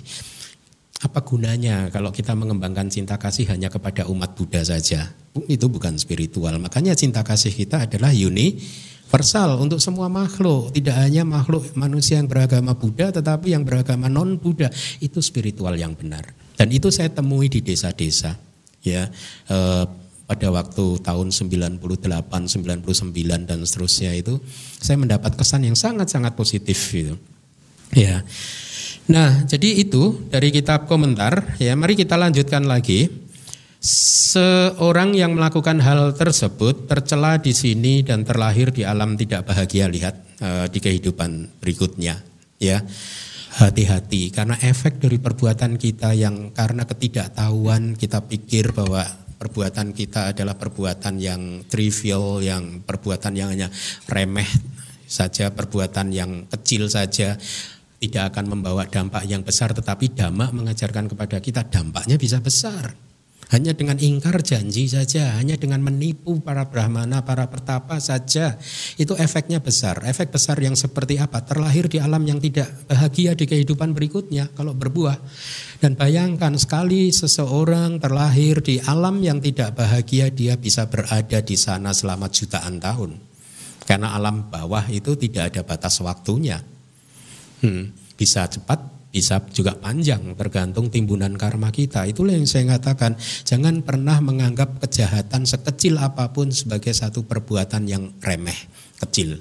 Apa gunanya kalau kita mengembangkan cinta kasih hanya kepada umat Buddha saja? Itu bukan spiritual. Makanya cinta kasih kita adalah universal untuk semua makhluk. Tidak hanya makhluk manusia yang beragama Buddha tetapi yang beragama non Buddha. Itu spiritual yang benar. Dan itu saya temui di desa-desa. Ya, eh, pada waktu tahun 98, 99 dan seterusnya itu saya mendapat kesan yang sangat-sangat positif gitu. Ya. Nah, jadi itu dari kitab komentar ya. Mari kita lanjutkan lagi. Seorang yang melakukan hal tersebut tercela di sini dan terlahir di alam tidak bahagia lihat uh, di kehidupan berikutnya ya. Hati-hati karena efek dari perbuatan kita yang karena ketidaktahuan kita pikir bahwa perbuatan kita adalah perbuatan yang trivial, yang perbuatan yang hanya remeh saja, perbuatan yang kecil saja, tidak akan membawa dampak yang besar, tetapi damak mengajarkan kepada kita dampaknya bisa besar. Hanya dengan ingkar janji saja, hanya dengan menipu para brahmana, para pertapa saja, itu efeknya besar. Efek besar yang seperti apa? Terlahir di alam yang tidak bahagia di kehidupan berikutnya kalau berbuah. Dan bayangkan sekali seseorang terlahir di alam yang tidak bahagia, dia bisa berada di sana selama jutaan tahun. Karena alam bawah itu tidak ada batas waktunya. Hmm, bisa cepat, bisa juga panjang tergantung timbunan karma kita. Itulah yang saya katakan, jangan pernah menganggap kejahatan sekecil apa pun sebagai satu perbuatan yang remeh, kecil.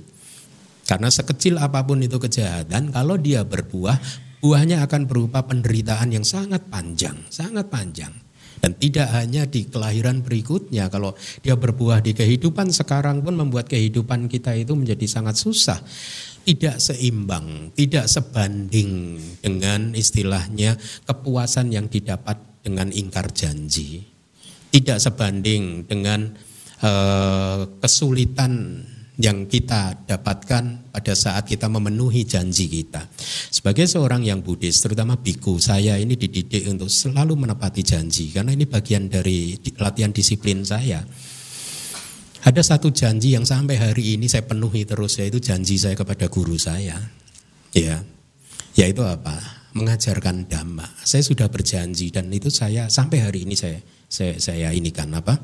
Karena sekecil apa pun itu kejahatan, kalau dia berbuah, buahnya akan berupa penderitaan yang sangat panjang, sangat panjang. Dan tidak hanya di kelahiran berikutnya, kalau dia berbuah di kehidupan sekarang pun membuat kehidupan kita itu menjadi sangat susah tidak seimbang, tidak sebanding dengan istilahnya kepuasan yang didapat dengan ingkar janji. Tidak sebanding dengan uh, kesulitan yang kita dapatkan pada saat kita memenuhi janji kita. Sebagai seorang yang Buddhis, terutama biku, saya ini dididik untuk selalu menepati janji karena ini bagian dari latihan disiplin saya. Ada satu janji yang sampai hari ini saya penuhi terus yaitu janji saya kepada guru saya. Ya. Yaitu apa? Mengajarkan dhamma. Saya sudah berjanji dan itu saya sampai hari ini saya saya, saya ini kan apa?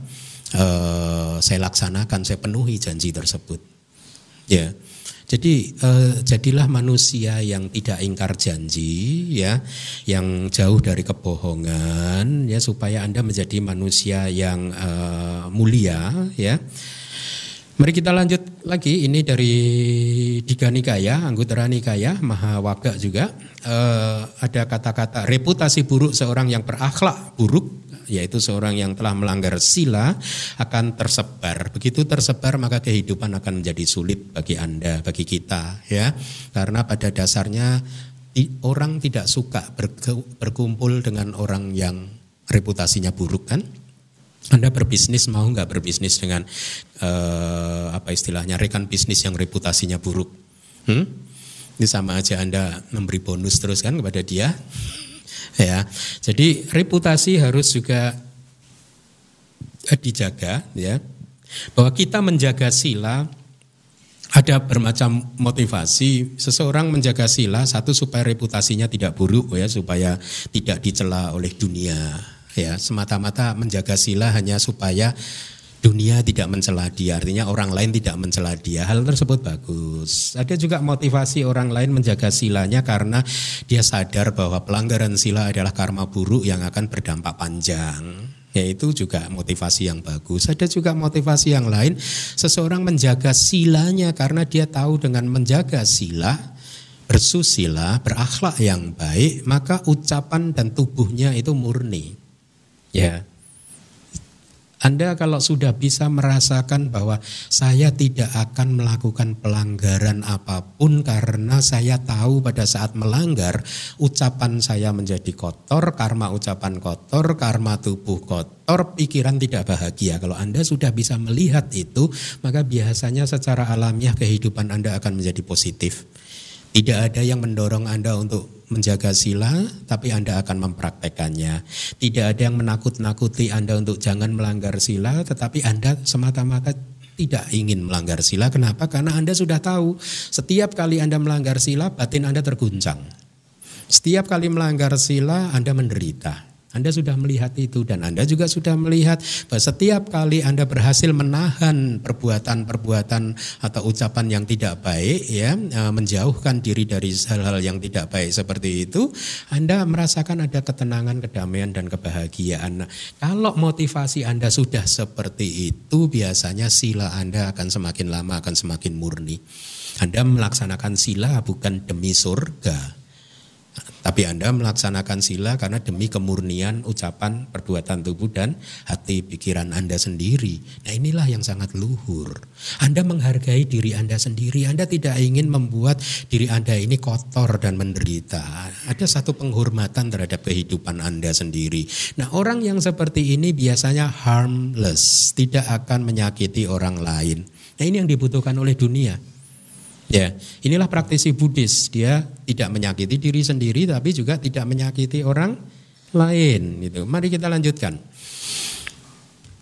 Uh, saya laksanakan, saya penuhi janji tersebut. Ya. Jadi eh, jadilah manusia yang tidak ingkar janji ya, yang jauh dari kebohongan ya supaya Anda menjadi manusia yang eh, mulia ya. Mari kita lanjut lagi ini dari Diga Nikaya, Anggota Nikaya, Mahawaga juga eh, ada kata-kata reputasi buruk seorang yang berakhlak buruk yaitu seorang yang telah melanggar sila akan tersebar. Begitu tersebar maka kehidupan akan menjadi sulit bagi Anda, bagi kita ya. Karena pada dasarnya orang tidak suka berkumpul dengan orang yang reputasinya buruk kan? Anda berbisnis mau nggak berbisnis dengan uh, apa istilahnya rekan bisnis yang reputasinya buruk? Hmm? Ini sama aja Anda memberi bonus terus kan kepada dia ya. Jadi reputasi harus juga dijaga ya. Bahwa kita menjaga sila ada bermacam motivasi seseorang menjaga sila satu supaya reputasinya tidak buruk ya supaya tidak dicela oleh dunia ya semata-mata menjaga sila hanya supaya dunia tidak mencela dia, artinya orang lain tidak mencela dia. Hal tersebut bagus. Ada juga motivasi orang lain menjaga silanya karena dia sadar bahwa pelanggaran sila adalah karma buruk yang akan berdampak panjang. Yaitu juga motivasi yang bagus. Ada juga motivasi yang lain, seseorang menjaga silanya karena dia tahu dengan menjaga sila, bersusila, berakhlak yang baik, maka ucapan dan tubuhnya itu murni. Ya, anda kalau sudah bisa merasakan bahwa saya tidak akan melakukan pelanggaran apa pun karena saya tahu pada saat melanggar ucapan saya menjadi kotor, karma ucapan kotor, karma tubuh kotor, pikiran tidak bahagia. Kalau Anda sudah bisa melihat itu, maka biasanya secara alamiah kehidupan Anda akan menjadi positif. Tidak ada yang mendorong Anda untuk menjaga sila, tapi Anda akan mempraktekannya. Tidak ada yang menakut-nakuti Anda untuk jangan melanggar sila, tetapi Anda semata-mata tidak ingin melanggar sila. Kenapa? Karena Anda sudah tahu setiap kali Anda melanggar sila, batin Anda terguncang. Setiap kali melanggar sila, Anda menderita. Anda sudah melihat itu dan Anda juga sudah melihat bahwa setiap kali Anda berhasil menahan perbuatan-perbuatan atau ucapan yang tidak baik ya, e, menjauhkan diri dari hal-hal yang tidak baik seperti itu, Anda merasakan ada ketenangan, kedamaian dan kebahagiaan. Nah, kalau motivasi Anda sudah seperti itu, biasanya sila Anda akan semakin lama akan semakin murni. Anda melaksanakan sila bukan demi surga, tapi Anda melaksanakan sila karena demi kemurnian ucapan, perbuatan tubuh dan hati pikiran Anda sendiri. Nah inilah yang sangat luhur. Anda menghargai diri Anda sendiri. Anda tidak ingin membuat diri Anda ini kotor dan menderita. Ada satu penghormatan terhadap kehidupan Anda sendiri. Nah orang yang seperti ini biasanya harmless. Tidak akan menyakiti orang lain. Nah ini yang dibutuhkan oleh dunia. Ya, inilah praktisi Buddhis. Dia tidak menyakiti diri sendiri tapi juga tidak menyakiti orang lain itu. Mari kita lanjutkan.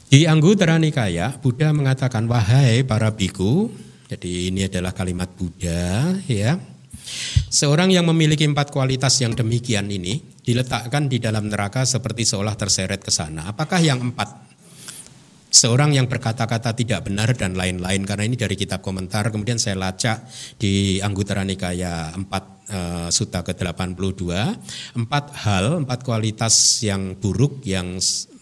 Di Anggutara Nikaya, Buddha mengatakan, "Wahai para biku," jadi ini adalah kalimat Buddha, ya. Seorang yang memiliki empat kualitas yang demikian ini diletakkan di dalam neraka seperti seolah terseret ke sana. Apakah yang empat? Seorang yang berkata-kata tidak benar dan lain-lain. Karena ini dari kitab komentar kemudian saya lacak di Anggutara Nikaya 4 uh, eh, Sutta ke-82 empat hal empat kualitas yang buruk yang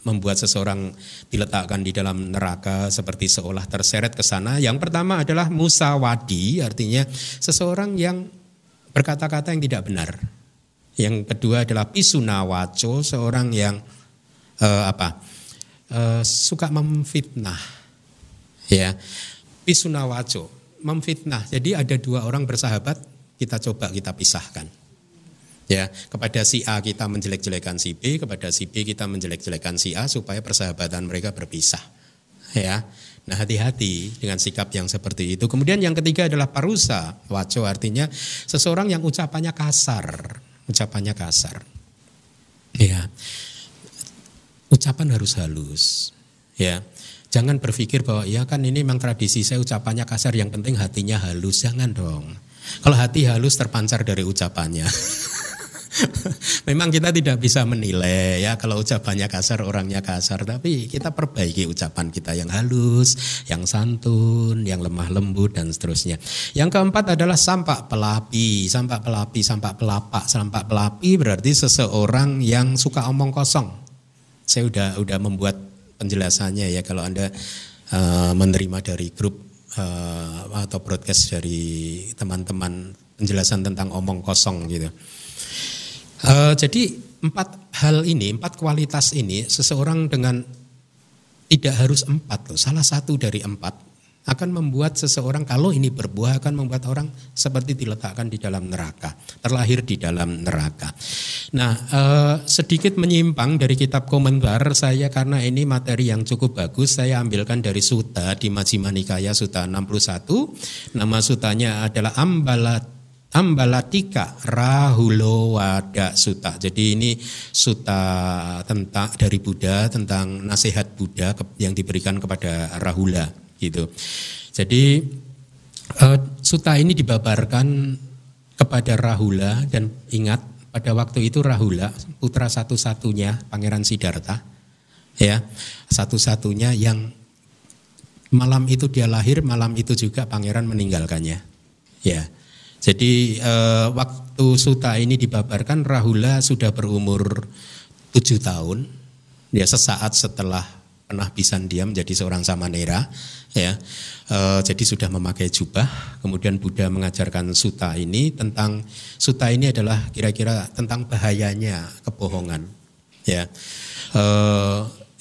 membuat seseorang diletakkan di dalam neraka seperti seolah terseret ke sana. Yang pertama adalah musawadi artinya seseorang yang berkata-kata yang tidak benar. Yang kedua adalah pisunawaco seorang yang uh, apa uh, suka memfitnah. Ya. Pisunawaco, memfitnah. Jadi ada dua orang bersahabat, kita coba kita pisahkan. Ya, kepada si A kita menjelek-jelekan si B, kepada si B kita menjelek-jelekan si A supaya persahabatan mereka berpisah. Ya. Nah, hati-hati dengan sikap yang seperti itu. Kemudian yang ketiga adalah parusa. Waco artinya seseorang yang ucapannya kasar, ucapannya kasar. Ya ucapan harus halus. Ya. Jangan berpikir bahwa ya kan ini memang tradisi saya ucapannya kasar yang penting hatinya halus. Jangan dong. Kalau hati halus terpancar dari ucapannya. Memang kita tidak bisa menilai ya kalau ucapannya kasar orangnya kasar tapi kita perbaiki ucapan kita yang halus, yang santun, yang lemah lembut dan seterusnya. Yang keempat adalah sampak pelapi, sampak pelapi, sampak pelapak, sampak pelapi berarti seseorang yang suka omong kosong saya udah udah membuat penjelasannya ya kalau anda uh, menerima dari grup uh, atau broadcast dari teman-teman penjelasan tentang omong kosong gitu. Uh, jadi empat hal ini, empat kualitas ini, seseorang dengan tidak harus empat loh, salah satu dari empat akan membuat seseorang kalau ini berbuah akan membuat orang seperti diletakkan di dalam neraka, terlahir di dalam neraka. Nah, eh, sedikit menyimpang dari kitab komentar saya karena ini materi yang cukup bagus, saya ambilkan dari Suta di Majjhima Nikaya Suta 61. Nama sutanya adalah Ambalat Ambalatika Rahulo Wada Suta. Jadi ini suta tentang dari Buddha tentang nasihat Buddha yang diberikan kepada Rahula gitu. Jadi uh, suta ini dibabarkan kepada Rahula dan ingat pada waktu itu Rahula putra satu-satunya Pangeran Siddhartha ya satu-satunya yang Malam itu dia lahir, malam itu juga pangeran meninggalkannya. Ya. Jadi eh, waktu Suta ini dibabarkan Rahula sudah berumur tujuh tahun. Ya sesaat setelah pernah pisan dia menjadi seorang samanera ya. E, jadi sudah memakai jubah. Kemudian Buddha mengajarkan suta ini tentang suta ini adalah kira-kira tentang bahayanya kebohongan ya. E,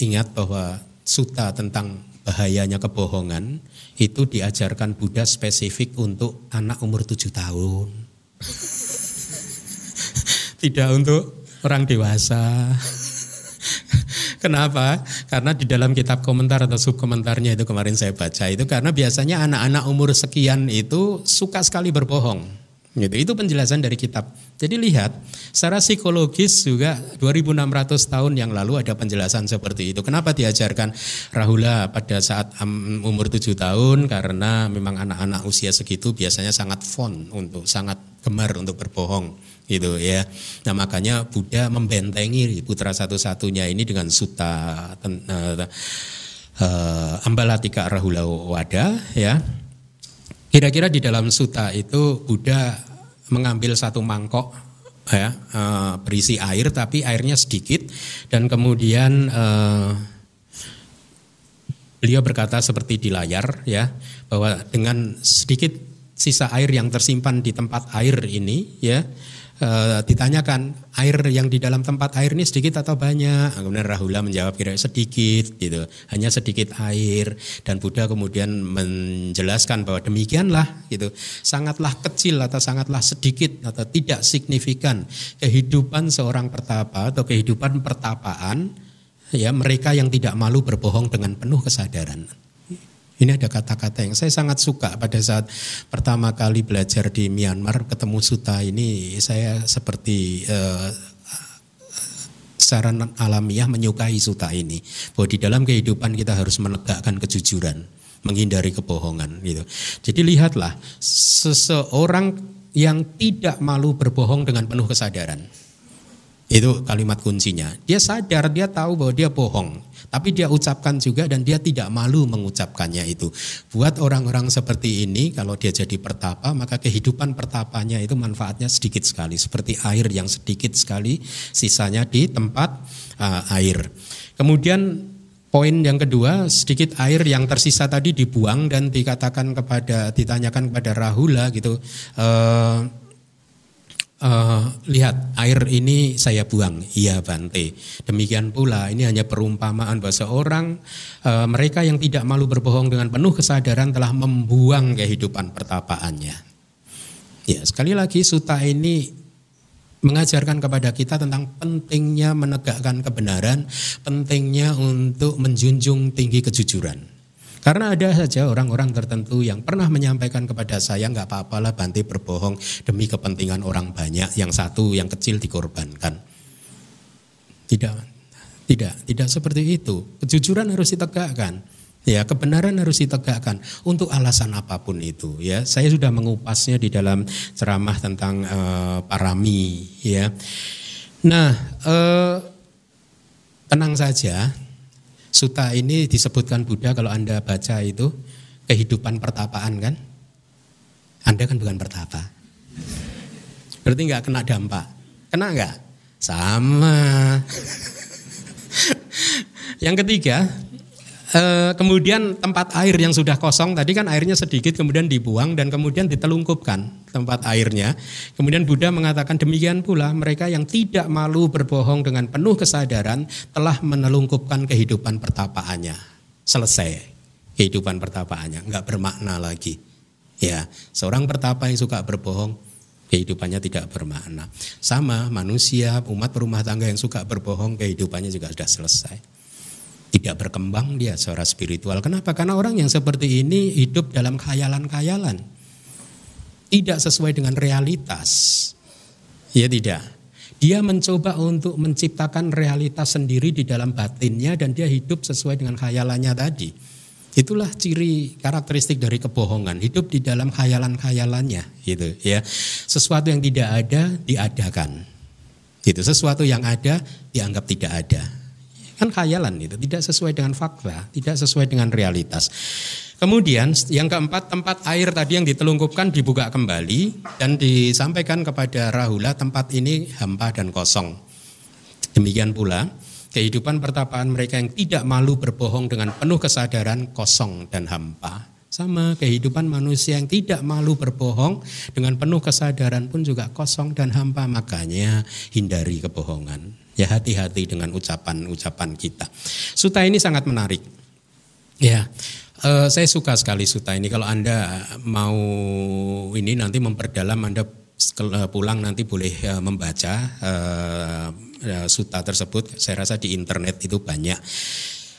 ingat bahwa suta tentang bahayanya kebohongan itu diajarkan Buddha spesifik untuk anak umur tujuh tahun. Tidak untuk orang dewasa Kenapa? Karena di dalam kitab komentar atau subkomentarnya itu kemarin saya baca itu karena biasanya anak-anak umur sekian itu suka sekali berbohong. Gitu. Itu penjelasan dari kitab. Jadi lihat, secara psikologis juga 2600 tahun yang lalu ada penjelasan seperti itu. Kenapa diajarkan Rahula pada saat umur 7 tahun? Karena memang anak-anak usia segitu biasanya sangat fond untuk sangat gemar untuk berbohong gitu ya. Nah makanya Buddha membentengi putra satu-satunya ini dengan suta uh, uh, Ambalatika Rahula Wada ya. Kira-kira di dalam suta itu Buddha mengambil satu mangkok ya uh, berisi air tapi airnya sedikit dan kemudian uh, beliau berkata seperti di layar ya bahwa dengan sedikit sisa air yang tersimpan di tempat air ini ya e, ditanyakan air yang di dalam tempat air ini sedikit atau banyak? Kemudian Rahula menjawab kira sedikit gitu, hanya sedikit air dan Buddha kemudian menjelaskan bahwa demikianlah gitu, sangatlah kecil atau sangatlah sedikit atau tidak signifikan kehidupan seorang pertapa atau kehidupan pertapaan ya mereka yang tidak malu berbohong dengan penuh kesadaran. Ini ada kata-kata yang saya sangat suka pada saat pertama kali belajar di Myanmar ketemu Suta ini saya seperti uh, secara alamiah menyukai Suta ini bahwa di dalam kehidupan kita harus menegakkan kejujuran, menghindari kebohongan gitu. Jadi lihatlah seseorang yang tidak malu berbohong dengan penuh kesadaran. Itu kalimat kuncinya. Dia sadar, dia tahu bahwa dia bohong. Tapi dia ucapkan juga dan dia tidak malu mengucapkannya itu. Buat orang-orang seperti ini kalau dia jadi pertapa maka kehidupan pertapanya itu manfaatnya sedikit sekali. Seperti air yang sedikit sekali sisanya di tempat uh, air. Kemudian Poin yang kedua, sedikit air yang tersisa tadi dibuang dan dikatakan kepada ditanyakan kepada Rahula gitu. Uh, uh, lihat air ini saya buang, iya Bante. Demikian pula ini hanya perumpamaan bahwa seorang uh, mereka yang tidak malu berbohong dengan penuh kesadaran telah membuang kehidupan pertapaannya. Ya sekali lagi suta ini mengajarkan kepada kita tentang pentingnya menegakkan kebenaran, pentingnya untuk menjunjung tinggi kejujuran. Karena ada saja orang-orang tertentu yang pernah menyampaikan kepada saya nggak apa-apalah Bante berbohong demi kepentingan orang banyak, yang satu yang kecil dikorbankan. Tidak, tidak, tidak seperti itu. Kejujuran harus ditegakkan. Ya, kebenaran harus ditegakkan untuk alasan apa pun itu. Ya, saya sudah mengupasnya di dalam ceramah tentang uh, parami. Ya, nah uh, tenang saja Suta ini disebutkan Buddha kalau Anda baca itu kehidupan pertapaan kan? Anda kan bukan pertapa. Berarti nggak kena dampak. Kena nggak? Sama. Yang ketiga, Eh, kemudian tempat air yang sudah kosong tadi kan airnya sedikit kemudian dibuang dan kemudian ditelungkupkan tempat airnya. Kemudian Buddha mengatakan demikian pula mereka yang tidak malu berbohong dengan penuh kesadaran telah menelungkupkan kehidupan pertapaannya. Selesai kehidupan pertapaannya, nggak bermakna lagi. Ya, seorang pertapa yang suka berbohong kehidupannya tidak bermakna. Sama manusia, umat berumah tangga yang suka berbohong kehidupannya juga sudah selesai tidak berkembang dia secara spiritual. Kenapa? Karena orang yang seperti ini hidup dalam khayalan-khayalan. Tidak sesuai dengan realitas. Ya tidak. Dia mencoba untuk menciptakan realitas sendiri di dalam batinnya dan dia hidup sesuai dengan khayalannya tadi. Itulah ciri karakteristik dari kebohongan, hidup di dalam khayalan-khayalannya gitu ya. Sesuatu yang tidak ada diadakan. Gitu, sesuatu yang ada dianggap tidak ada Kan khayalan itu, tidak sesuai dengan fakta, tidak sesuai dengan realitas. Kemudian yang keempat tempat air tadi yang ditelungkupkan dibuka kembali dan disampaikan kepada Rahula tempat ini hampa dan kosong. Demikian pula kehidupan pertapaan mereka yang tidak malu berbohong dengan penuh kesadaran kosong dan hampa. Sama kehidupan manusia yang tidak malu berbohong dengan penuh kesadaran pun juga kosong dan hampa. Makanya hindari kebohongan. Ya hati-hati dengan ucapan-ucapan kita. Suta ini sangat menarik. Ya, Uh, saya suka sekali suta ini. Kalau anda mau ini nanti memperdalam, anda eh, pulang nanti boleh uh, membaca uh, suta tersebut. Saya rasa di internet itu banyak.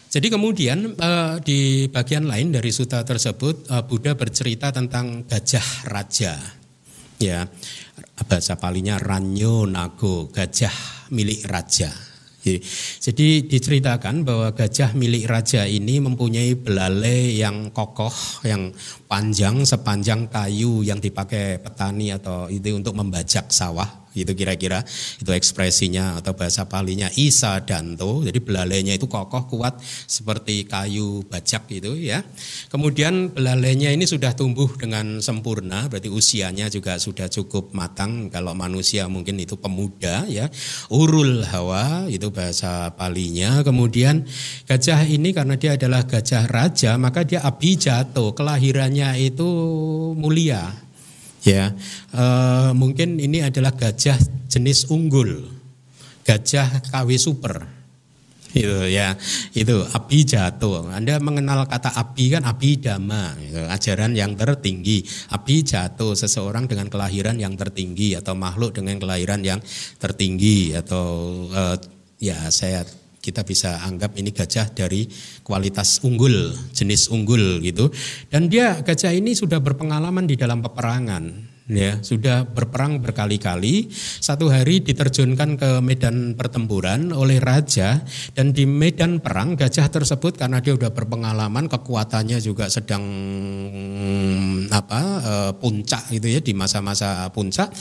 Jadi kemudian uh, di bagian lain dari suta tersebut uh, Buddha bercerita tentang gajah raja. Ya, bahasa palinya ranyo nago, gajah milik raja. Jadi diceritakan bahwa gajah milik raja ini mempunyai belalai yang kokoh, yang panjang sepanjang kayu yang dipakai petani atau itu untuk membajak sawah itu kira-kira. Itu ekspresinya atau bahasa palinya. Isa Danto. Jadi belalainya itu kokoh kuat seperti kayu bajak gitu ya. Kemudian belalainya ini sudah tumbuh dengan sempurna. Berarti usianya juga sudah cukup matang. Kalau manusia mungkin itu pemuda ya. Urul hawa itu bahasa palinya. Kemudian gajah ini karena dia adalah gajah raja maka dia abijato kelahirannya itu mulia Ya, e, mungkin ini adalah gajah jenis unggul, gajah KW super. Itu ya, itu api jatuh. Anda mengenal kata api kan api dama, gitu. ajaran yang tertinggi. Api jatuh seseorang dengan kelahiran yang tertinggi atau makhluk dengan kelahiran yang tertinggi atau e, ya saya kita bisa anggap ini gajah dari kualitas unggul, jenis unggul gitu. Dan dia gajah ini sudah berpengalaman di dalam peperangan ya sudah berperang berkali-kali. Satu hari diterjunkan ke medan pertempuran oleh raja dan di medan perang gajah tersebut karena dia sudah berpengalaman kekuatannya juga sedang apa eh, puncak gitu ya di masa-masa puncak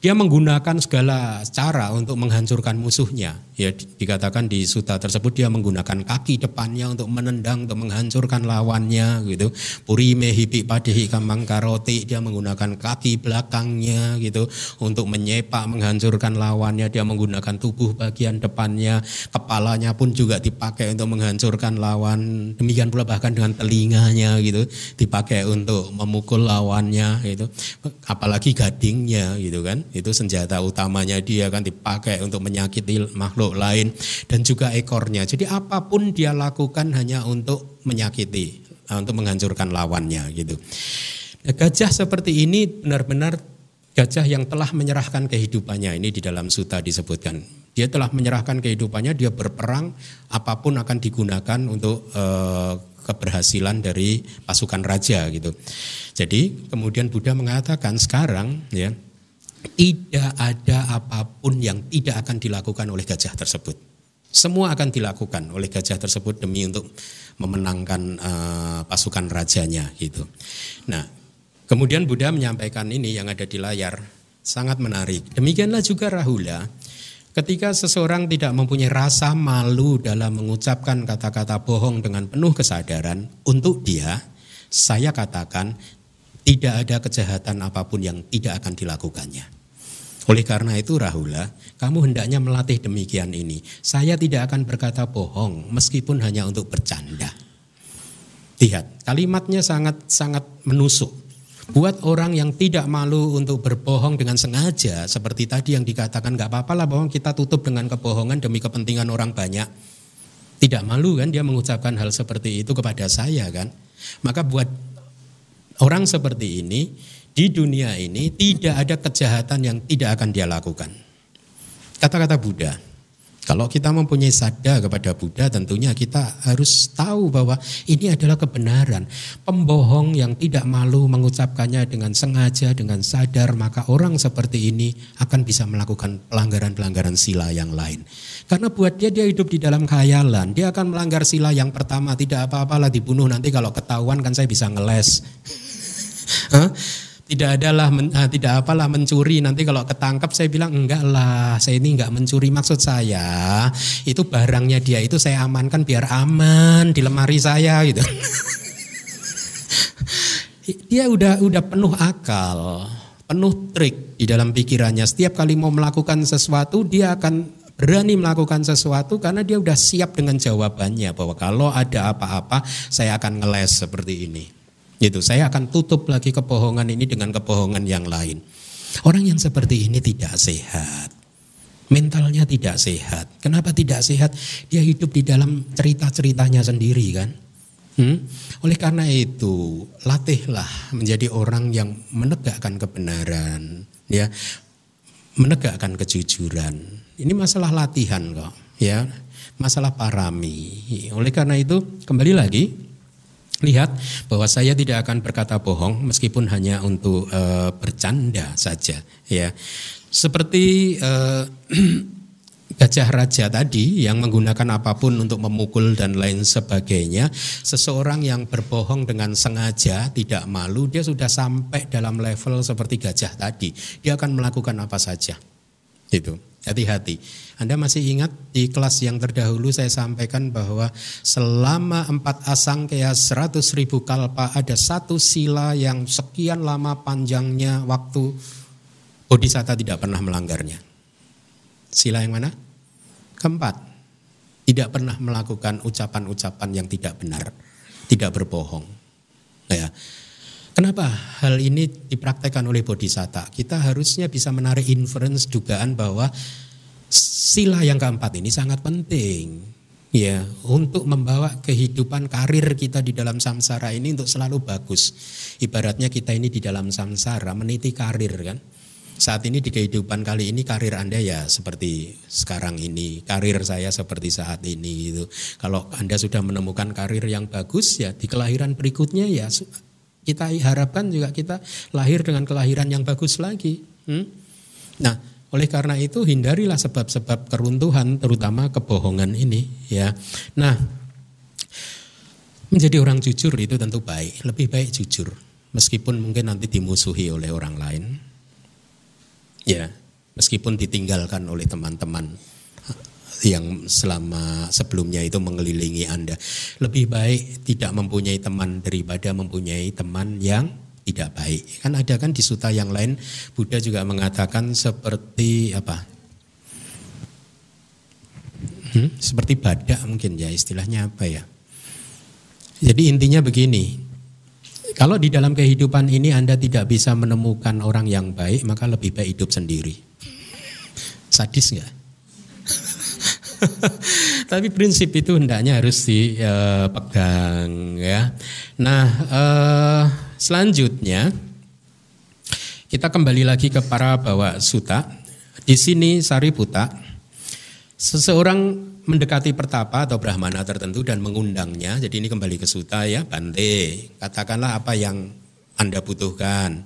dia menggunakan segala cara untuk menghancurkan musuhnya. Ya dikatakan di suta tersebut dia menggunakan kaki depannya untuk menendang untuk menghancurkan lawannya gitu. Puri mehipi padehi kamang karoti dia menggunakan kaki belakang belakangnya gitu. Untuk menyepak menghancurkan lawannya dia menggunakan tubuh bagian depannya kepalanya pun juga dipakai untuk menghancurkan lawan. Demikian pula bahkan dengan telinganya gitu dipakai untuk memukul lawannya gitu. Apalagi gadingnya gitu kan. Itu senjata utamanya dia kan dipakai untuk menyakiti makhluk lain dan juga ekornya. Jadi apa pun dia lakukan hanya untuk menyakiti untuk menghancurkan lawannya gitu Gajah seperti ini benar-benar gajah yang telah menyerahkan kehidupannya ini di dalam suta disebutkan. Dia telah menyerahkan kehidupannya, dia berperang, apa pun akan digunakan untuk uh, keberhasilan dari pasukan raja gitu. Jadi kemudian Buddha mengatakan sekarang ya tidak ada apa pun yang tidak akan dilakukan oleh gajah tersebut. Semua akan dilakukan oleh gajah tersebut demi untuk memenangkan uh, pasukan rajanya gitu. Nah, Kemudian Buddha menyampaikan ini yang ada di layar, sangat menarik. Demikianlah juga Rahula, ketika seseorang tidak mempunyai rasa malu dalam mengucapkan kata-kata bohong dengan penuh kesadaran, untuk dia, saya katakan, tidak ada kejahatan apa pun yang tidak akan dilakukannya. Oleh karena itu Rahula, kamu hendaknya melatih demikian ini. Saya tidak akan berkata bohong meskipun hanya untuk bercanda. Lihat, kalimatnya sangat sangat menusuk. Buat orang yang tidak malu untuk berbohong dengan sengaja, seperti tadi yang dikatakan nggak apa-apa lah bahwa kita tutup dengan kebohongan demi kepentingan orang banyak. Tidak malu kan dia mengucapkan hal seperti itu kepada saya kan. Maka buat orang seperti ini di dunia ini tidak ada kejahatan yang tidak akan dia lakukan. Kata-kata Buddha, kalau kita mempunyai sada kepada Buddha tentunya kita harus tahu bahwa ini adalah kebenaran. Pembohong yang tidak malu mengucapkannya dengan sengaja, dengan sadar, maka orang seperti ini akan bisa melakukan pelanggaran-pelanggaran sila yang lain. Karena buat dia dia hidup di dalam khayalan, dia akan melanggar sila yang pertama, tidak apa-apalah dibunuh nanti kalau ketahuan kan saya bisa ngeles. tidak adalah men, ah, tidak apalah mencuri. Nanti kalau ketangkap saya bilang enggak lah saya ini enggak mencuri maksud saya. Itu barangnya dia itu saya amankan biar aman di lemari saya gitu. Dia udah udah penuh akal penuh trik di dalam pikirannya. Setiap kali mau melakukan sesuatu dia akan berani melakukan sesuatu karena dia udah siap dengan jawabannya bahwa kalau ada apa-apa saya akan ngeles seperti ini Gitu. Saya akan tutup lagi kebohongan ini dengan kebohongan yang lain. Orang yang seperti ini tidak sehat. Mentalnya tidak sehat. Kenapa tidak sehat? Dia hidup di dalam cerita-ceritanya sendiri kan. Hmm? Oleh karena itu, latihlah menjadi orang yang menegakkan kebenaran, ya, menegakkan kejujuran. Ini masalah latihan kok, ya, masalah parami. Oleh karena itu, kembali lagi lihat bahwa saya tidak akan berkata bohong meskipun hanya untuk uh, bercanda saja ya. Seperti uh, gajah raja tadi yang menggunakan apa pun untuk memukul dan lain sebagainya seseorang yang berbohong dengan sengaja tidak malu dia sudah sampai dalam level seperti gajah tadi. Dia akan melakukan apa saja itu hati-hati anda masih ingat di kelas yang terdahulu saya sampaikan bahwa selama empat asang kayak seratus ribu kalpa ada satu sila yang sekian lama panjangnya waktu Bodhisatta tidak pernah melanggarnya. Sila yang mana? Keempat, tidak pernah melakukan ucapan-ucapan yang tidak benar, tidak berbohong. Ya. Kenapa hal ini dipraktekkan oleh Bodhisatta? Kita harusnya bisa menarik inference dugaan bahwa sila yang keempat ini sangat penting ya untuk membawa kehidupan karir kita di dalam samsara ini untuk selalu bagus. Ibaratnya kita ini di dalam samsara meniti karir kan. Saat ini di kehidupan kali ini karir Anda ya seperti sekarang ini, karir saya seperti saat ini itu. Kalau Anda sudah menemukan karir yang bagus ya di kelahiran berikutnya ya kita harapkan juga kita lahir dengan kelahiran yang bagus lagi. Hmm? Nah, oleh karena itu hindarilah sebab-sebab keruntuhan terutama kebohongan ini ya. Nah, menjadi orang jujur itu tentu baik, lebih baik jujur meskipun mungkin nanti dimusuhi oleh orang lain. Ya, meskipun ditinggalkan oleh teman-teman yang selama sebelumnya itu mengelilingi Anda. Lebih baik tidak mempunyai teman daripada mempunyai teman yang tidak baik. Kan ada kan di suta yang lain Buddha juga mengatakan seperti apa? Hmm, seperti badak mungkin ya istilahnya apa ya? Jadi intinya begini, kalau di dalam kehidupan ini Anda tidak bisa menemukan orang yang baik, maka lebih baik hidup sendiri. Sadis nggak? Tapi prinsip itu hendaknya harus dipegang ya. Nah, uh, Selanjutnya kita kembali lagi ke para bawa suta. Di sini Sariputa seseorang mendekati pertapa atau brahmana tertentu dan mengundangnya. Jadi ini kembali ke suta ya, Bante. Katakanlah apa yang Anda butuhkan.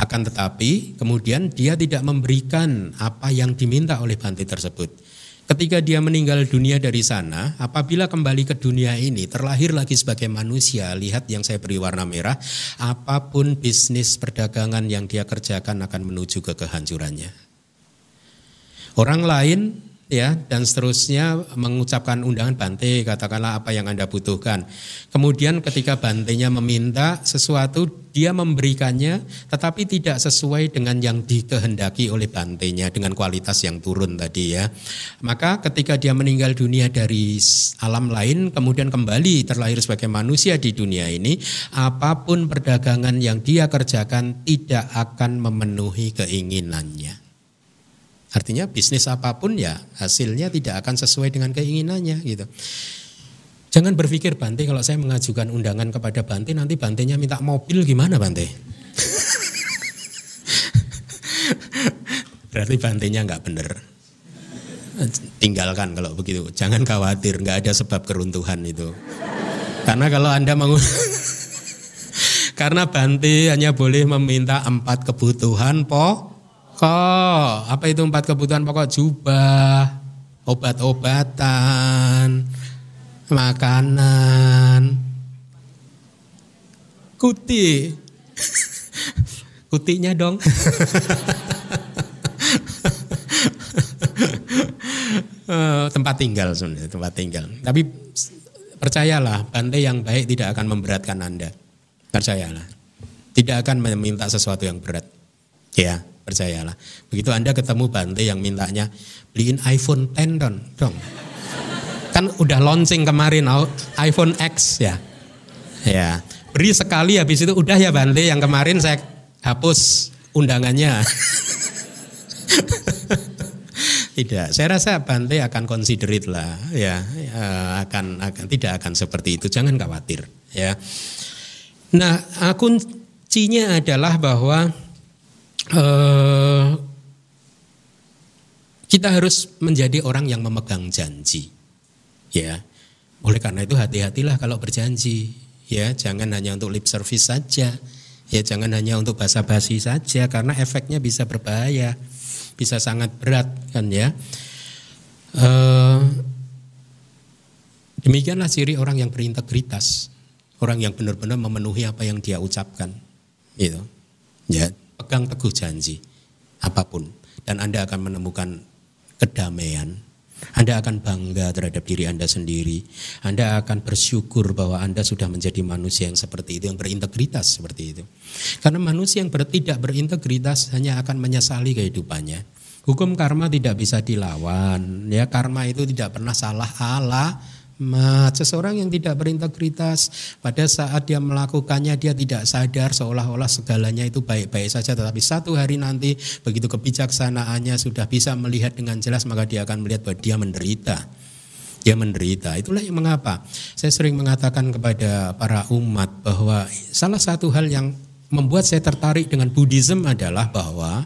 Akan tetapi kemudian dia tidak memberikan apa yang diminta oleh Bante tersebut. Ketika dia meninggal dunia dari sana, apabila kembali ke dunia ini, terlahir lagi sebagai manusia, lihat yang saya beri warna merah, apa pun bisnis perdagangan yang dia kerjakan akan menuju ke kehancurannya. Orang lain ya dan seterusnya mengucapkan undangan Bante katakanlah apa yang Anda butuhkan. Kemudian ketika Bantenya meminta sesuatu dia memberikannya tetapi tidak sesuai dengan yang dikehendaki oleh Bantenya dengan kualitas yang turun tadi ya. Maka ketika dia meninggal dunia dari alam lain kemudian kembali terlahir sebagai manusia di dunia ini apa pun perdagangan yang dia kerjakan tidak akan memenuhi keinginannya. Artinya bisnis apa pun ya hasilnya tidak akan sesuai dengan keinginannya gitu. Jangan berpikir Bante kalau saya mengajukan undangan kepada Bante nanti Bantenya minta mobil gimana Bante? Berarti Bantenya nggak benar. Tinggalkan kalau begitu. Jangan khawatir, nggak ada sebab keruntuhan itu. Karena kalau anda mau karena Bante hanya boleh meminta empat kebutuhan po pokok. Apa itu empat kebutuhan pokok? Jubah, obat-obatan, makanan, kuti. putihnya dong. Eh, tempat tinggal sebenarnya, tempat tinggal. Tapi percayalah, Bante yang baik tidak akan memberatkan Anda. Percayalah. Tidak akan meminta sesuatu yang berat. Ya, percayalah. Begitu Anda ketemu Bante yang mintanya beliin iPhone 10 dong. dong. Kan udah launching kemarin iPhone X ya. Ya, beri sekali habis itu udah ya Bante yang kemarin saya hapus undangannya. Tidak, saya rasa Bante akan considerate lah, ya, ya akan akan tidak akan seperti itu. Jangan khawatir, ya. Nah, kuncinya adalah bahwa uh, kita harus menjadi orang yang memegang janji, ya. Oleh karena itu hati-hatilah kalau berjanji, ya. Jangan hanya untuk lip service saja, ya. Jangan hanya untuk basa-basi saja, karena efeknya bisa berbahaya bisa sangat berat kan ya. Uh, demikianlah ciri orang yang berintegritas, orang yang benar-benar memenuhi apa yang dia ucapkan, gitu. Ya, pegang teguh janji apa pun dan Anda akan menemukan kedamaian anda akan bangga terhadap diri Anda sendiri. Anda akan bersyukur bahwa Anda sudah menjadi manusia yang seperti itu, yang berintegritas seperti itu. Karena manusia yang tidak berintegritas hanya akan menyesali kehidupannya. Hukum karma tidak bisa dilawan. Ya, karma itu tidak pernah salah Allah Seseorang yang tidak berintegritas pada saat dia melakukannya dia tidak sadar seolah-olah segalanya itu baik-baik saja tetapi satu hari nanti begitu kebijaksanaannya sudah bisa melihat dengan jelas maka dia akan melihat bahwa dia menderita. Dia menderita. Itulah yang mengapa saya sering mengatakan kepada para umat bahwa salah satu hal yang membuat saya tertarik dengan Buddhism adalah bahwa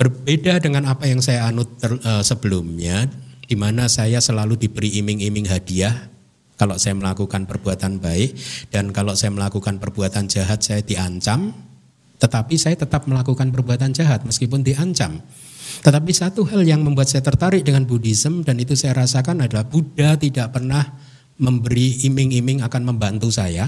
berbeda dengan apa yang saya anut ter, uh, sebelumnya di mana saya selalu diberi iming-iming hadiah kalau saya melakukan perbuatan baik dan kalau saya melakukan perbuatan jahat saya diancam tetapi saya tetap melakukan perbuatan jahat meskipun diancam. Tetapi satu hal yang membuat saya tertarik dengan Buddhism dan itu saya rasakan adalah Buddha tidak pernah memberi iming-iming akan membantu saya.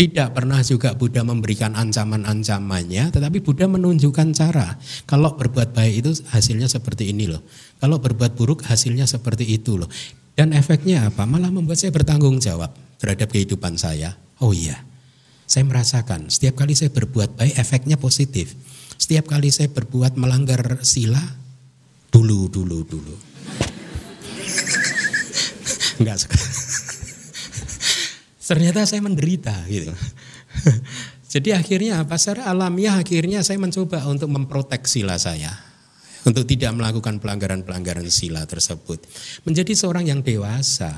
Tidak pernah juga Buddha memberikan ancaman-ancamannya, tetapi Buddha menunjukkan cara. Kalau berbuat baik itu hasilnya seperti ini loh. Kalau berbuat buruk hasilnya seperti itu loh. Dan efeknya apa? Malah membuat saya bertanggung jawab terhadap kehidupan saya. Oh iya, saya merasakan setiap kali saya berbuat baik efeknya positif. Setiap kali saya berbuat melanggar sila, dulu, dulu, dulu. Enggak sekarang ternyata saya menderita gitu. Jadi akhirnya apa? Secara alamiah akhirnya saya mencoba untuk memproteksi sila saya. Untuk tidak melakukan pelanggaran-pelanggaran sila tersebut. Menjadi seorang yang dewasa,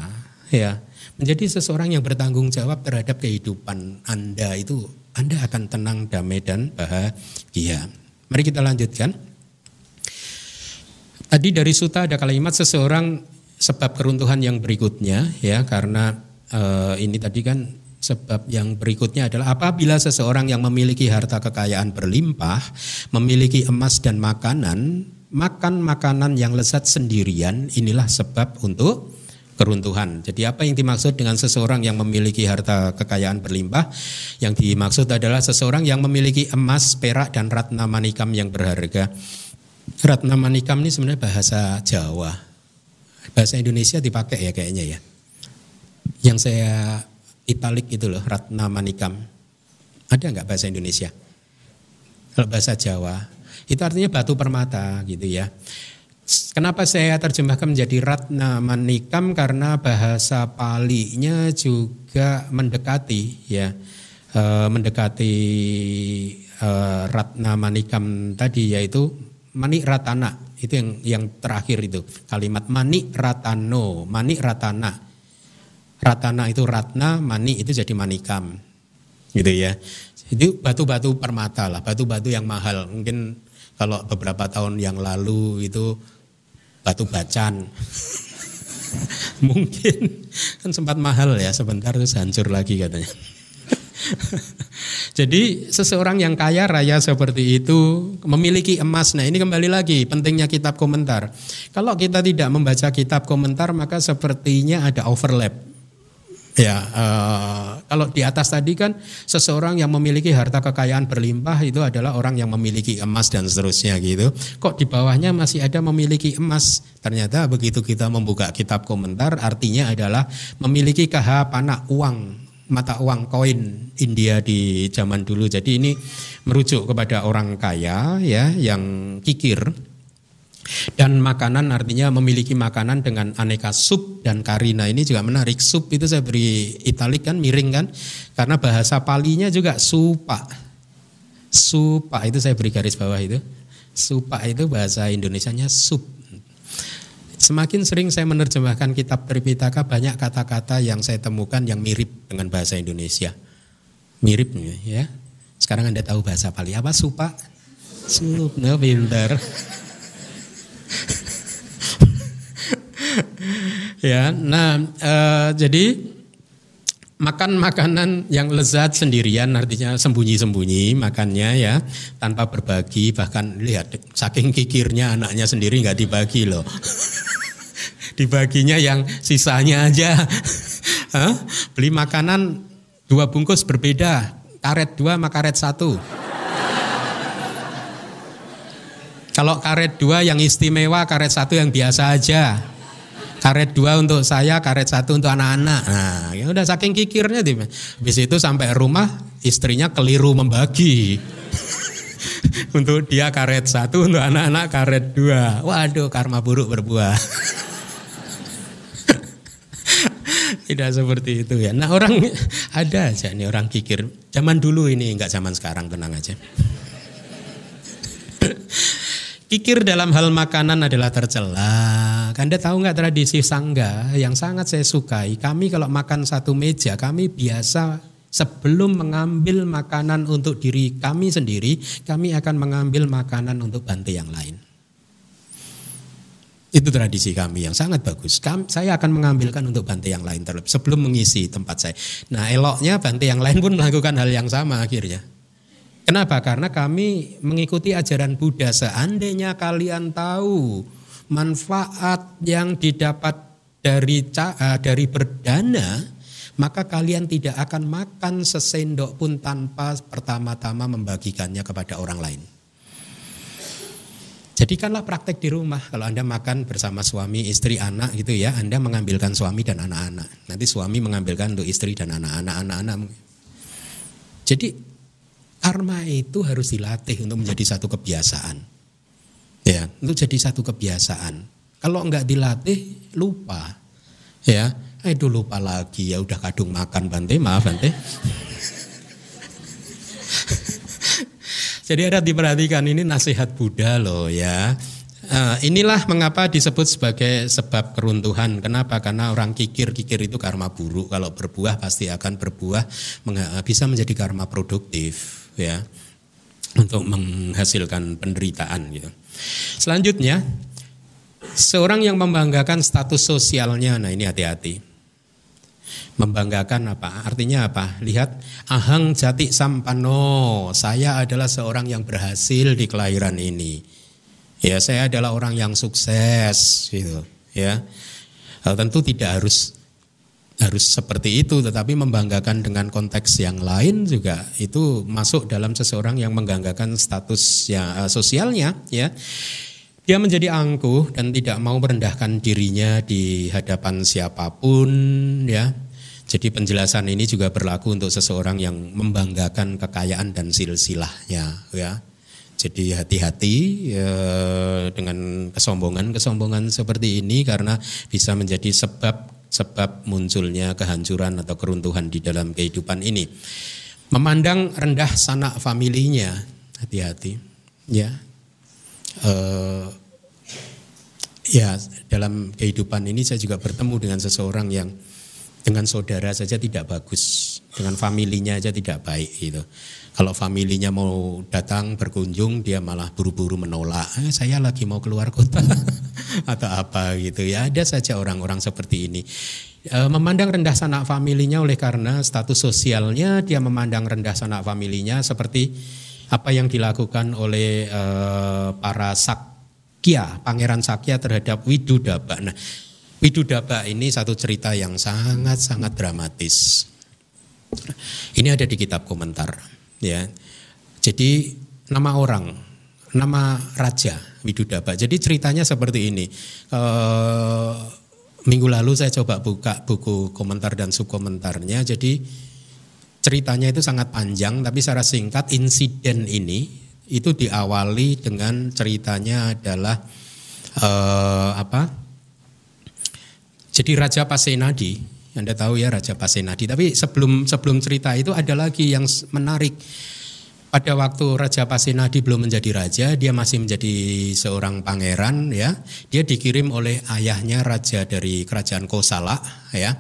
ya, menjadi seseorang yang bertanggung jawab terhadap kehidupan Anda itu Anda akan tenang, damai dan bahagia. Mari kita lanjutkan. Tadi dari suta ada kalimat seseorang sebab keruntuhan yang berikutnya ya karena uh, ini tadi kan sebab yang berikutnya adalah apabila seseorang yang memiliki harta kekayaan berlimpah, memiliki emas dan makanan, makan makanan yang lezat sendirian, inilah sebab untuk keruntuhan. Jadi apa yang dimaksud dengan seseorang yang memiliki harta kekayaan berlimpah? Yang dimaksud adalah seseorang yang memiliki emas, perak dan ratna manikam yang berharga. Ratna manikam ini sebenarnya bahasa Jawa. Bahasa Indonesia dipakai ya kayaknya ya yang saya italik itu loh Ratna Manikam. Ada nggak bahasa Indonesia? Kalau bahasa Jawa itu artinya batu permata gitu ya. Kenapa saya terjemahkan menjadi Ratna Manikam karena bahasa Palinya juga mendekati ya e, mendekati e, Ratna Manikam tadi yaitu Manik Ratana itu yang yang terakhir itu kalimat Manik Ratano Manik Ratana Ratana itu ratna, mani itu jadi manikam. Gitu ya. Jadi batu-batu permata lah, batu-batu yang mahal. Mungkin kalau beberapa tahun yang lalu itu batu bacan. Mungkin kan sempat mahal ya, sebentar terus hancur lagi katanya. Jadi seseorang yang kaya raya seperti itu memiliki emas. Nah ini kembali lagi pentingnya kitab komentar. Kalau kita tidak membaca kitab komentar maka sepertinya ada overlap Ya, uh, kalau di atas tadi kan seseorang yang memiliki harta kekayaan berlimpah itu adalah orang yang memiliki emas dan seterusnya gitu. Kok di bawahnya masih ada memiliki emas? Ternyata begitu kita membuka kitab komentar artinya adalah memiliki KH panak uang mata uang koin India di zaman dulu. Jadi ini merujuk kepada orang kaya ya yang kikir dan makanan artinya memiliki makanan dengan aneka sup dan karina ini juga menarik. Sup itu saya beri italik kan miring kan karena bahasa palinya juga supa. Supa itu saya beri garis bawah itu. Supa itu bahasa Indonesianya sup. Semakin sering saya menerjemahkan kitab Tripitaka banyak kata-kata yang saya temukan yang mirip dengan bahasa Indonesia. Mirip ya. Sekarang Anda tahu bahasa Pali apa supa? Sup, pinter. Ya, nah e, jadi makan makanan yang lezat sendirian artinya sembunyi-sembunyi makannya ya tanpa berbagi bahkan lihat saking kikirnya anaknya sendiri nggak dibagi loh. Dibaginya yang sisanya aja. Beli makanan dua bungkus berbeda karet dua sama karet satu. Kalau karet dua yang istimewa karet satu yang biasa aja karet dua untuk saya, karet satu untuk anak-anak. Nah, ya udah saking kikirnya tim. Habis itu sampai rumah istrinya keliru membagi. untuk dia karet satu, untuk anak-anak karet dua. Waduh, karma buruk berbuah. Tidak seperti itu ya. Nah orang ada aja nih orang kikir. Zaman dulu ini enggak zaman sekarang tenang aja. Kikir dalam hal makanan adalah tercela. Anda tahu nggak tradisi sangga yang sangat saya sukai? Kami kalau makan satu meja, kami biasa sebelum mengambil makanan untuk diri kami sendiri, kami akan mengambil makanan untuk bantu yang lain. Itu tradisi kami yang sangat bagus. Kami, saya akan mengambilkan untuk bantu yang lain terlebih sebelum mengisi tempat saya. Nah eloknya bantu yang lain pun melakukan hal yang sama akhirnya. Kenapa? Karena kami mengikuti ajaran Buddha. Seandainya kalian tahu manfaat yang didapat dari eh, dari berdana, maka kalian tidak akan makan sesendok pun tanpa pertama-tama membagikannya kepada orang lain. Jadikanlah praktek di rumah. Kalau Anda makan bersama suami, istri, anak gitu ya, Anda mengambilkan suami dan anak-anak. Nanti suami mengambilkan untuk istri dan anak-anak, anak-anak. Jadi Karma itu harus dilatih untuk menjadi satu kebiasaan. Ya, untuk jadi satu kebiasaan. Kalau enggak dilatih, lupa. Ya, itu lupa lagi ya udah kadung makan Bante, maaf Bante. Jadi ada diperhatikan ini nasihat Buddha loh ya. Uh, inilah mengapa disebut sebagai sebab keruntuhan. Kenapa? Karena orang kikir-kikir itu karma buruk. Kalau berbuah pasti akan berbuah bisa menjadi karma produktif ya untuk menghasilkan penderitaan gitu. Selanjutnya seorang yang membanggakan status sosialnya, nah ini hati-hati. Membanggakan apa? Artinya apa? Lihat ahang jati sampano, saya adalah seorang yang berhasil di kelahiran ini. Ya, saya adalah orang yang sukses gitu, ya. Tentu tidak harus harus seperti itu tetapi membanggakan dengan konteks yang lain juga. Itu masuk dalam seseorang yang membanggakan status ya, sosialnya ya. Dia menjadi angkuh dan tidak mau merendahkan dirinya di hadapan siapa pun ya. Jadi penjelasan ini juga berlaku untuk seseorang yang membanggakan kekayaan dan silsilahnya ya. Jadi hati-hati ya, dengan kesombongan-kesombongan seperti ini karena bisa menjadi sebab sebab munculnya kehancuran atau keruntuhan di dalam kehidupan ini. Memandang rendah sanak familinya, hati-hati, ya. Uh, ya dalam kehidupan ini saya juga bertemu dengan seseorang yang dengan saudara saja tidak bagus, dengan familinya saja tidak baik gitu. Kalau familinya mau datang berkunjung, dia malah buru-buru menolak. Eh, saya lagi mau keluar kota atau apa gitu ya. Ada saja orang-orang seperti ini. E, memandang rendah sanak familinya oleh karena status sosialnya, dia memandang rendah sanak familinya seperti apa yang dilakukan oleh e, para sakya, pangeran sakya terhadap Widudaba. Nah, Widudaba ini satu cerita yang sangat-sangat dramatis. Ini ada di kitab komentar, ya. Jadi nama orang, nama raja Widudaba. Jadi ceritanya seperti ini. E, minggu lalu saya coba buka buku komentar dan subkomentarnya. Jadi ceritanya itu sangat panjang, tapi secara singkat insiden ini itu diawali dengan ceritanya adalah e, apa? Jadi Raja Pasenadi, Anda tahu ya Raja Pasenadi. Tapi sebelum sebelum cerita itu ada lagi yang menarik. Pada waktu Raja Pasenadi belum menjadi raja, dia masih menjadi seorang pangeran ya. Dia dikirim oleh ayahnya raja dari kerajaan Kosala ya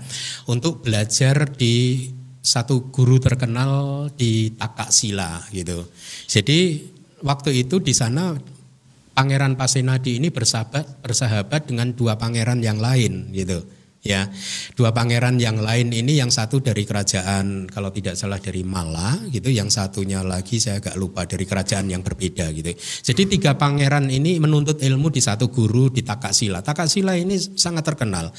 untuk belajar di satu guru terkenal di Takaksila gitu. Jadi waktu itu di sana Pangeran Pasenadi ini bersahabat bersahabat dengan dua pangeran yang lain gitu ya dua pangeran yang lain ini yang satu dari kerajaan kalau tidak salah dari Mala gitu. Yang satunya lagi saya agak lupa dari kerajaan yang berbeda gitu. Jadi tiga pangeran ini menuntut ilmu di satu guru di Takaksila. Takaksila ini sangat terkenal.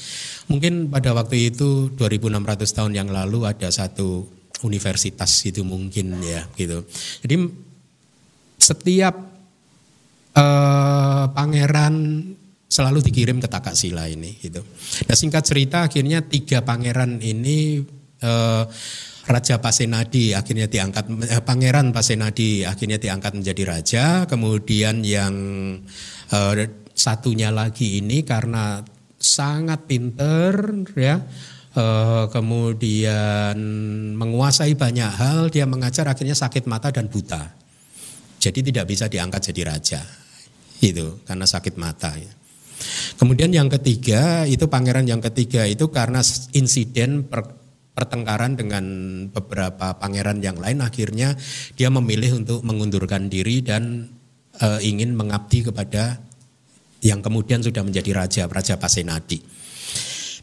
Mungkin pada waktu itu 2600 tahun yang lalu ada satu universitas itu mungkin ya gitu. Jadi setiap eh, pangeran selalu dikirim ke Takaksila ini gitu. Nah singkat cerita akhirnya tiga pangeran ini eh, Raja Pasenadi akhirnya diangkat eh, Pangeran Pasenadi akhirnya diangkat menjadi raja, kemudian yang eh, satunya lagi ini karena sangat pinter ya eh, kemudian menguasai banyak hal dia mengajar akhirnya sakit mata dan buta. Jadi tidak bisa diangkat jadi raja itu karena sakit mata ya. Kemudian yang ketiga itu pangeran yang ketiga itu karena insiden per, pertengkaran dengan beberapa pangeran yang lain akhirnya dia memilih untuk mengundurkan diri dan e, ingin mengabdi kepada yang kemudian sudah menjadi raja Raja Pasenadi.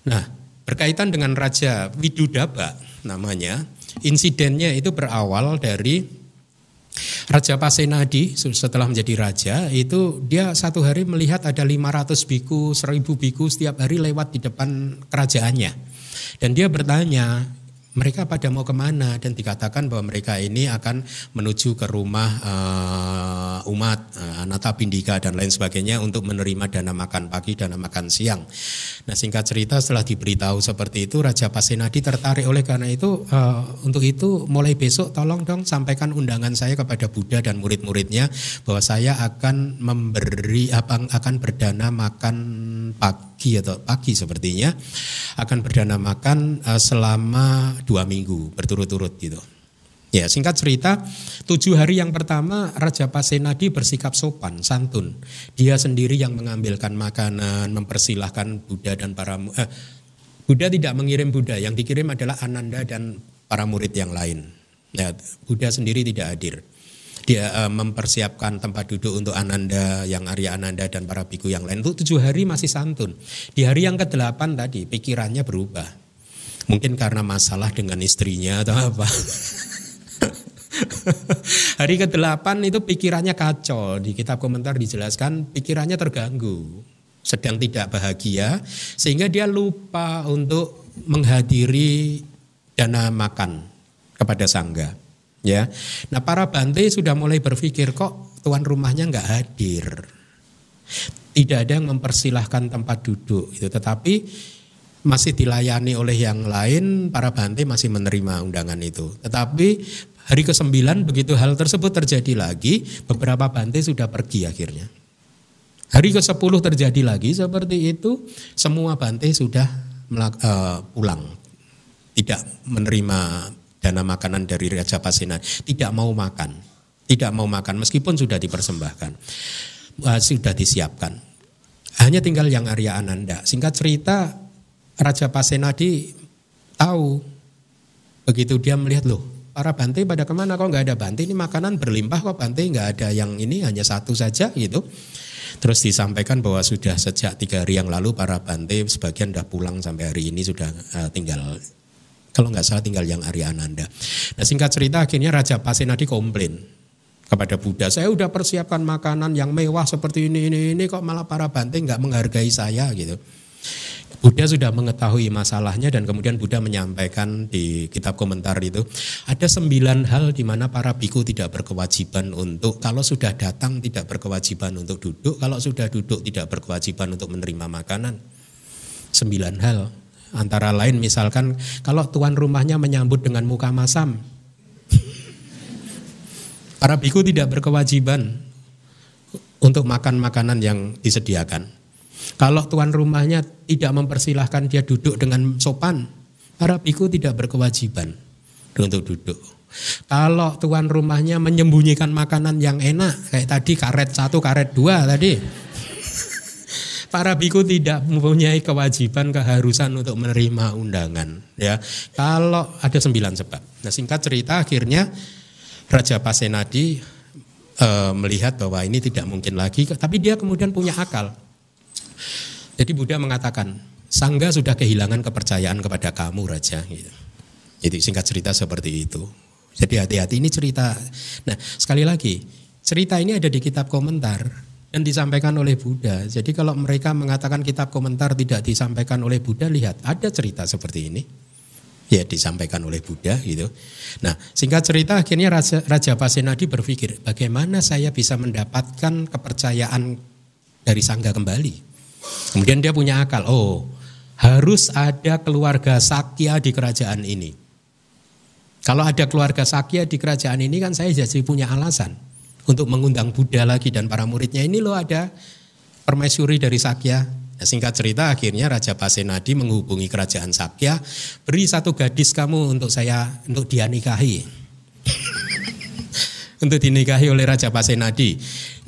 Nah, berkaitan dengan Raja Widudaba namanya, insidennya itu berawal dari Raja Pasenadi setelah menjadi raja itu dia satu hari melihat ada 500 biku, 1000 biku setiap hari lewat di depan kerajaannya. Dan dia bertanya, mereka pada mau ke mana? Dan dikatakan bahwa mereka ini akan menuju ke rumah uh, umat uh, Anata Pindika dan lain sebagainya untuk menerima dana makan pagi, dana makan siang. Nah singkat cerita setelah diberitahu seperti itu Raja Pasenadi tertarik. Oleh karena itu uh, untuk itu mulai besok tolong dong sampaikan undangan saya kepada Buddha dan murid-muridnya bahwa saya akan memberi apa akan berdana makan pagi atau pagi sepertinya akan berdana makan uh, selama dua minggu berturut-turut gitu. Ya singkat cerita, tujuh hari yang pertama Raja Pasenadi bersikap sopan, santun. Dia sendiri yang mengambilkan makanan, mempersilahkan Buddha dan para eh, Buddha tidak mengirim Buddha, yang dikirim adalah Ananda dan para murid yang lain. Ya, Buddha sendiri tidak hadir. Dia eh, mempersiapkan tempat duduk untuk Ananda, yang Arya Ananda dan para biku yang lain. Untuk tujuh hari masih santun. Di hari yang ke-8 tadi pikirannya berubah Mungkin karena masalah dengan istrinya atau apa. Hari ke-8 itu pikirannya kacau. Di kitab komentar dijelaskan pikirannya terganggu. Sedang tidak bahagia. Sehingga dia lupa untuk menghadiri dana makan kepada sangga. Ya, Nah para bante sudah mulai berpikir kok tuan rumahnya nggak hadir. Tidak ada yang mempersilahkan tempat duduk. Itu tetapi masih dilayani oleh yang lain, para bante masih menerima undangan itu. Tetapi hari ke-9 begitu hal tersebut terjadi lagi, beberapa bante sudah pergi akhirnya. Hari ke-10 terjadi lagi seperti itu, semua bante sudah uh, pulang. Tidak menerima dana makanan dari Raja Pasena, tidak mau makan. Tidak mau makan meskipun sudah dipersembahkan. Uh, sudah disiapkan. Hanya tinggal yang Arya Ananda. Singkat cerita Raja Pasenadi tahu begitu dia melihat loh para Bante pada ke mana kok nggak ada Bante ini makanan berlimpah kok Bante nggak ada yang ini hanya satu saja gitu terus disampaikan bahwa sudah sejak tiga hari yang lalu para Bante sebagian sudah pulang sampai hari ini sudah uh, tinggal kalau nggak salah tinggal yang Arya Ananda. Nah singkat cerita akhirnya Raja Pasenadi komplain kepada Buddha. Saya udah persiapkan makanan yang mewah seperti ini ini ini kok malah para Bante nggak menghargai saya gitu. Buddha sudah mengetahui masalahnya dan kemudian Buddha menyampaikan di kitab komentar itu ada sembilan hal di mana para biku tidak berkewajiban untuk kalau sudah datang tidak berkewajiban untuk duduk, kalau sudah duduk tidak berkewajiban untuk menerima makanan. Sembilan hal antara lain misalkan kalau tuan rumahnya menyambut dengan muka masam, para biku tidak berkewajiban untuk makan makanan yang disediakan. Kalau tuan rumahnya tidak mempersilahkan dia duduk dengan sopan, para biku tidak berkewajiban untuk duduk. Kalau tuan rumahnya menyembunyikan makanan yang enak, kayak tadi karet satu, karet dua tadi, para biku tidak mempunyai kewajiban keharusan untuk menerima undangan ya kalau ada sembilan sebab nah singkat cerita akhirnya Raja Pasenadi e, melihat bahwa ini tidak mungkin lagi tapi dia kemudian punya akal jadi Buddha mengatakan, Sangga sudah kehilangan kepercayaan kepada kamu Raja. Gitu. Jadi singkat cerita seperti itu. Jadi hati-hati ini cerita. Nah sekali lagi, cerita ini ada di kitab komentar dan disampaikan oleh Buddha. Jadi kalau mereka mengatakan kitab komentar tidak disampaikan oleh Buddha, lihat ada cerita seperti ini. Ya disampaikan oleh Buddha gitu. Nah singkat cerita akhirnya Raja, Raja Pasenadi berpikir bagaimana saya bisa mendapatkan kepercayaan dari Sangga kembali. Kemudian dia punya akal, oh harus ada keluarga Sakya di kerajaan ini. Kalau ada keluarga Sakya di kerajaan ini kan saya jadi punya alasan untuk mengundang Buddha lagi dan para muridnya ini loh ada permaisuri dari Sakya. Nah, singkat cerita akhirnya Raja Pasenadi menghubungi kerajaan Sakya, beri satu gadis kamu untuk saya untuk dia nikahi. untuk dinikahi oleh Raja Pasenadi.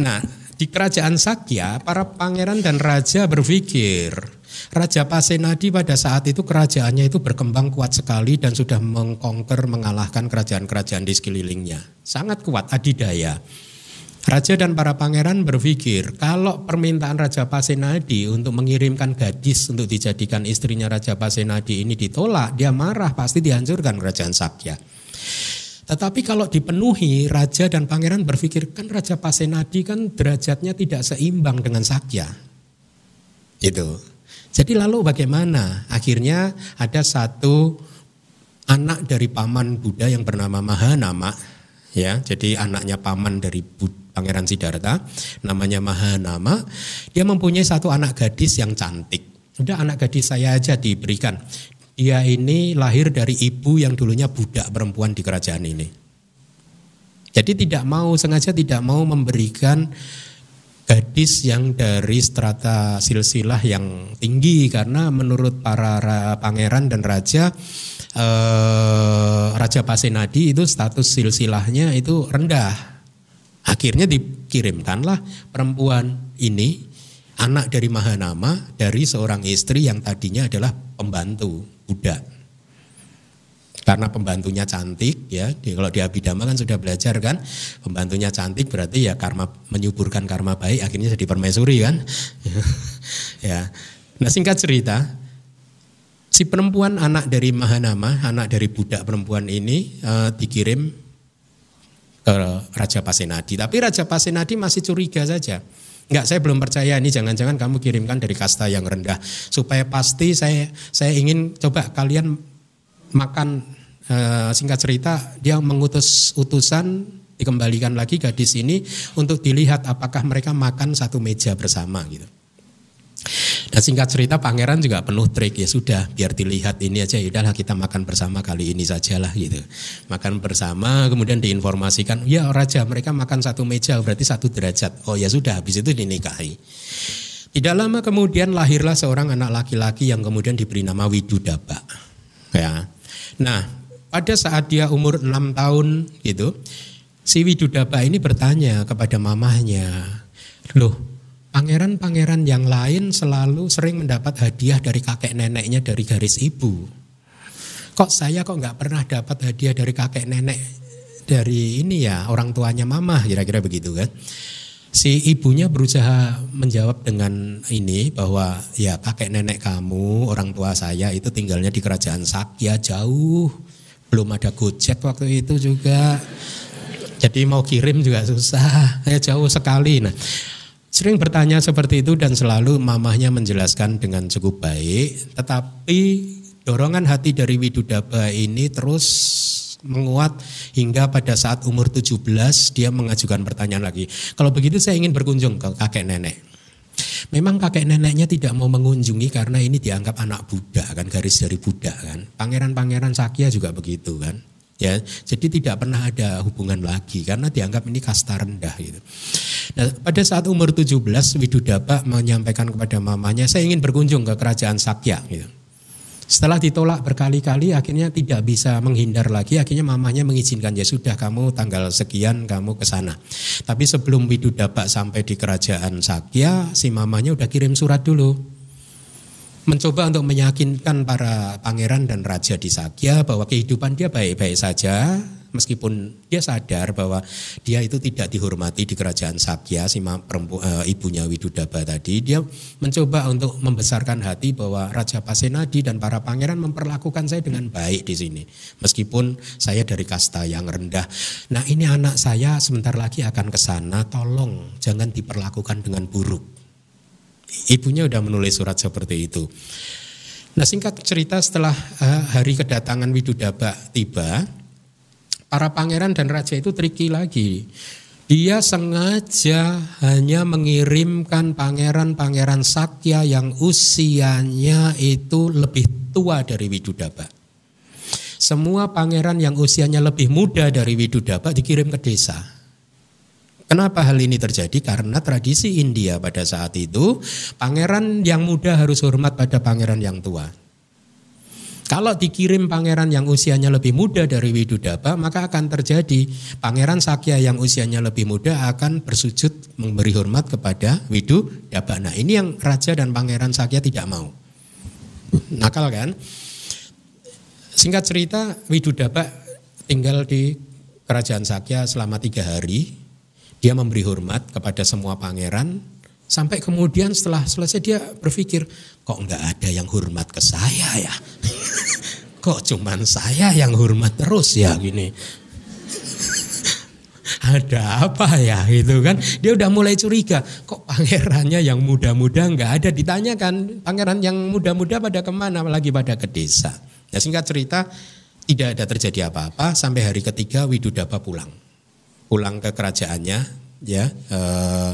Nah, di kerajaan Sakya, para pangeran dan raja berpikir, Raja Pasenadi pada saat itu kerajaannya itu berkembang kuat sekali dan sudah mengkonker, mengalahkan kerajaan-kerajaan di sekelilingnya. Sangat kuat, adidaya. Raja dan para pangeran berpikir kalau permintaan Raja Pasenadi untuk mengirimkan gadis untuk dijadikan istrinya Raja Pasenadi ini ditolak, dia marah pasti dihancurkan kerajaan Sakya. Tetapi kalau dipenuhi raja dan pangeran berpikir kan raja Pasenadi kan derajatnya tidak seimbang dengan Sakya. Itu. Jadi lalu bagaimana? Akhirnya ada satu anak dari paman Buddha yang bernama Mahanama ya. Jadi anaknya paman dari Pangeran Siddhartha namanya Mahanama. Dia mempunyai satu anak gadis yang cantik. Udah anak gadis saya aja diberikan dia ini lahir dari ibu yang dulunya budak perempuan di kerajaan ini. Jadi tidak mau sengaja tidak mau memberikan gadis yang dari strata silsilah yang tinggi karena menurut para pangeran dan raja eh, Raja Pasenadi itu status silsilahnya itu rendah. Akhirnya dikirimkanlah perempuan ini anak dari Mahanama dari seorang istri yang tadinya adalah pembantu budak. Karena pembantunya cantik ya, kalau di Abhidhamma kan sudah belajar kan, pembantunya cantik berarti ya karma menyuburkan karma baik akhirnya jadi permaisuri kan. ya. Nah singkat cerita, si perempuan anak dari Mahanama, anak dari budak perempuan ini uh, dikirim ke Raja Pasenadi. Tapi Raja Pasenadi masih curiga saja. Enggak, saya belum percaya ini jangan-jangan kamu kirimkan dari kasta yang rendah. Supaya pasti saya saya ingin coba kalian makan e, singkat cerita dia mengutus utusan dikembalikan lagi gadis ini untuk dilihat apakah mereka makan satu meja bersama gitu. Dan singkat cerita pangeran juga penuh trik ya sudah biar dilihat ini aja ya udahlah kita makan bersama kali ini sajalah gitu. Makan bersama kemudian diinformasikan ya raja mereka makan satu meja berarti satu derajat. Oh ya sudah habis itu dinikahi. Tidak lama kemudian lahirlah seorang anak laki-laki yang kemudian diberi nama Widudaba. Ya. Nah, pada saat dia umur enam tahun gitu, si Widudaba ini bertanya kepada mamahnya, "Loh, Pangeran-pangeran yang lain selalu sering mendapat hadiah dari kakek neneknya dari garis ibu. Kok saya kok nggak pernah dapat hadiah dari kakek nenek dari ini ya orang tuanya mama kira-kira begitu kan. Si ibunya berusaha menjawab dengan ini bahwa ya kakek nenek kamu orang tua saya itu tinggalnya di kerajaan Sakya jauh. Belum ada gojek waktu itu juga. Jadi mau kirim juga susah, ya jauh sekali. Nah, Sering bertanya seperti itu dan selalu mamahnya menjelaskan dengan cukup baik. Tetapi dorongan hati dari Widudaba ini terus menguat hingga pada saat umur 17 dia mengajukan pertanyaan lagi. Kalau begitu saya ingin berkunjung ke kakek nenek. Memang kakek neneknya tidak mau mengunjungi karena ini dianggap anak Buddha kan garis dari Buddha kan. Pangeran-pangeran Sakya juga begitu kan ya jadi tidak pernah ada hubungan lagi karena dianggap ini kasta rendah gitu. Nah, pada saat umur 17 Widudaba menyampaikan kepada mamanya saya ingin berkunjung ke kerajaan Sakya gitu. Setelah ditolak berkali-kali akhirnya tidak bisa menghindar lagi. Akhirnya mamanya mengizinkan ya sudah kamu tanggal sekian kamu ke sana. Tapi sebelum Widudaba sampai di kerajaan Sakya si mamanya udah kirim surat dulu. Mencoba untuk meyakinkan para pangeran dan raja di Sakya bahwa kehidupan dia baik-baik saja meskipun dia sadar bahwa dia itu tidak dihormati di kerajaan Sakya si perempu, e, ibunya Widudaba tadi dia mencoba untuk membesarkan hati bahwa Raja Pasenadi dan para pangeran memperlakukan saya dengan baik di sini meskipun saya dari kasta yang rendah nah ini anak saya sebentar lagi akan ke sana tolong jangan diperlakukan dengan buruk Ibunya udah menulis surat seperti itu. Nah singkat cerita setelah uh, hari kedatangan Widudaba tiba, para pangeran dan raja itu triki lagi. Dia sengaja hanya mengirimkan pangeran-pangeran Sakya yang usianya itu lebih tua dari Widudaba. Semua pangeran yang usianya lebih muda dari Widudaba dikirim ke desa. Kenapa hal ini terjadi? Karena tradisi India pada saat itu pangeran yang muda harus hormat pada pangeran yang tua. Kalau dikirim pangeran yang usianya lebih muda dari Widudaba, maka akan terjadi pangeran Sakya yang usianya lebih muda akan bersujud memberi hormat kepada Widudaba. Nah, ini yang raja dan pangeran Sakya tidak mau. Nakal kan? Singkat cerita, Widudaba tinggal di kerajaan Sakya selama tiga hari dia memberi hormat kepada semua pangeran sampai kemudian setelah selesai dia berpikir kok nggak ada yang hormat ke saya ya. kok cuman saya yang hormat terus ya gini. ada apa ya itu kan? Dia udah mulai curiga. Kok pangerannya yang muda-muda nggak ada? Ditanyakan pangeran yang muda-muda pada ke mana? Lagi pada ke desa. Ya singkat cerita tidak ada terjadi apa-apa. Sampai hari ketiga Widudaba pulang. Pulang ke kerajaannya ya eh,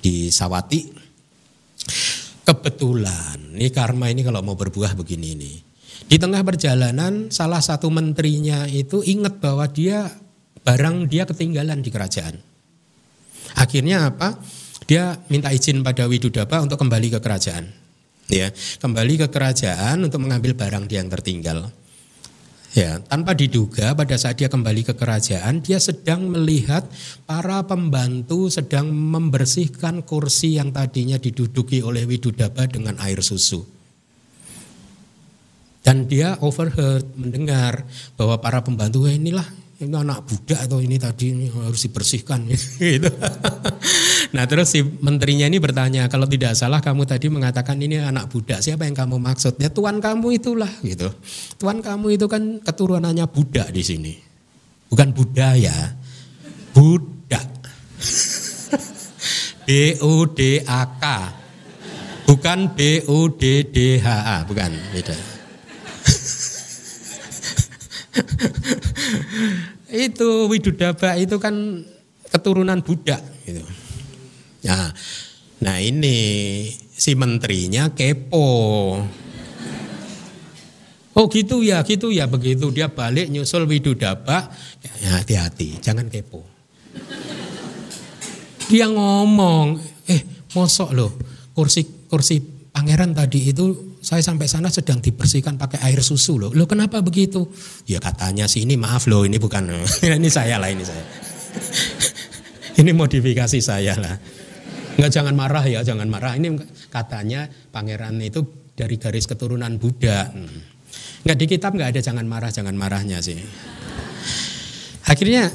di Sawati. Kebetulan, ini karma ini kalau mau berbuah begini ini. Di tengah perjalanan salah satu menterinya itu ingat bahwa dia barang dia ketinggalan di kerajaan. Akhirnya apa? Dia minta izin pada Widudaba untuk kembali ke kerajaan. Ya, kembali ke kerajaan untuk mengambil barang dia yang tertinggal. Ya, tanpa diduga pada saat dia kembali ke kerajaan, dia sedang melihat para pembantu sedang membersihkan kursi yang tadinya diduduki oleh Widudaba dengan air susu. Dan dia overheard mendengar bahwa para pembantu inilah ini anak budak atau ini tadi ini harus dibersihkan. Gitu. nah terus si menterinya ini bertanya kalau tidak salah kamu tadi mengatakan ini anak budak siapa yang kamu maksud? Ya tuan kamu itulah gitu. Tuan kamu itu kan keturunannya budak di sini. Bukan budaya budak. B U D A K. Bukan B U D D H A bukan beda itu Widudaba itu kan keturunan Buddha gitu. Nah, nah ini si menterinya kepo. Oh gitu ya, gitu ya begitu dia balik nyusul Widudaba, ya hati-hati, jangan kepo. Dia ngomong, eh mosok loh kursi kursi pangeran tadi itu saya sampai sana sedang dibersihkan pakai air susu loh. Loh kenapa begitu? Ya katanya sih ini maaf loh ini bukan ini saya lah ini saya. ini modifikasi saya lah. Enggak jangan marah ya, jangan marah. Ini katanya pangeran itu dari garis keturunan Buddha. Enggak di kitab enggak ada jangan marah, jangan marahnya sih. Akhirnya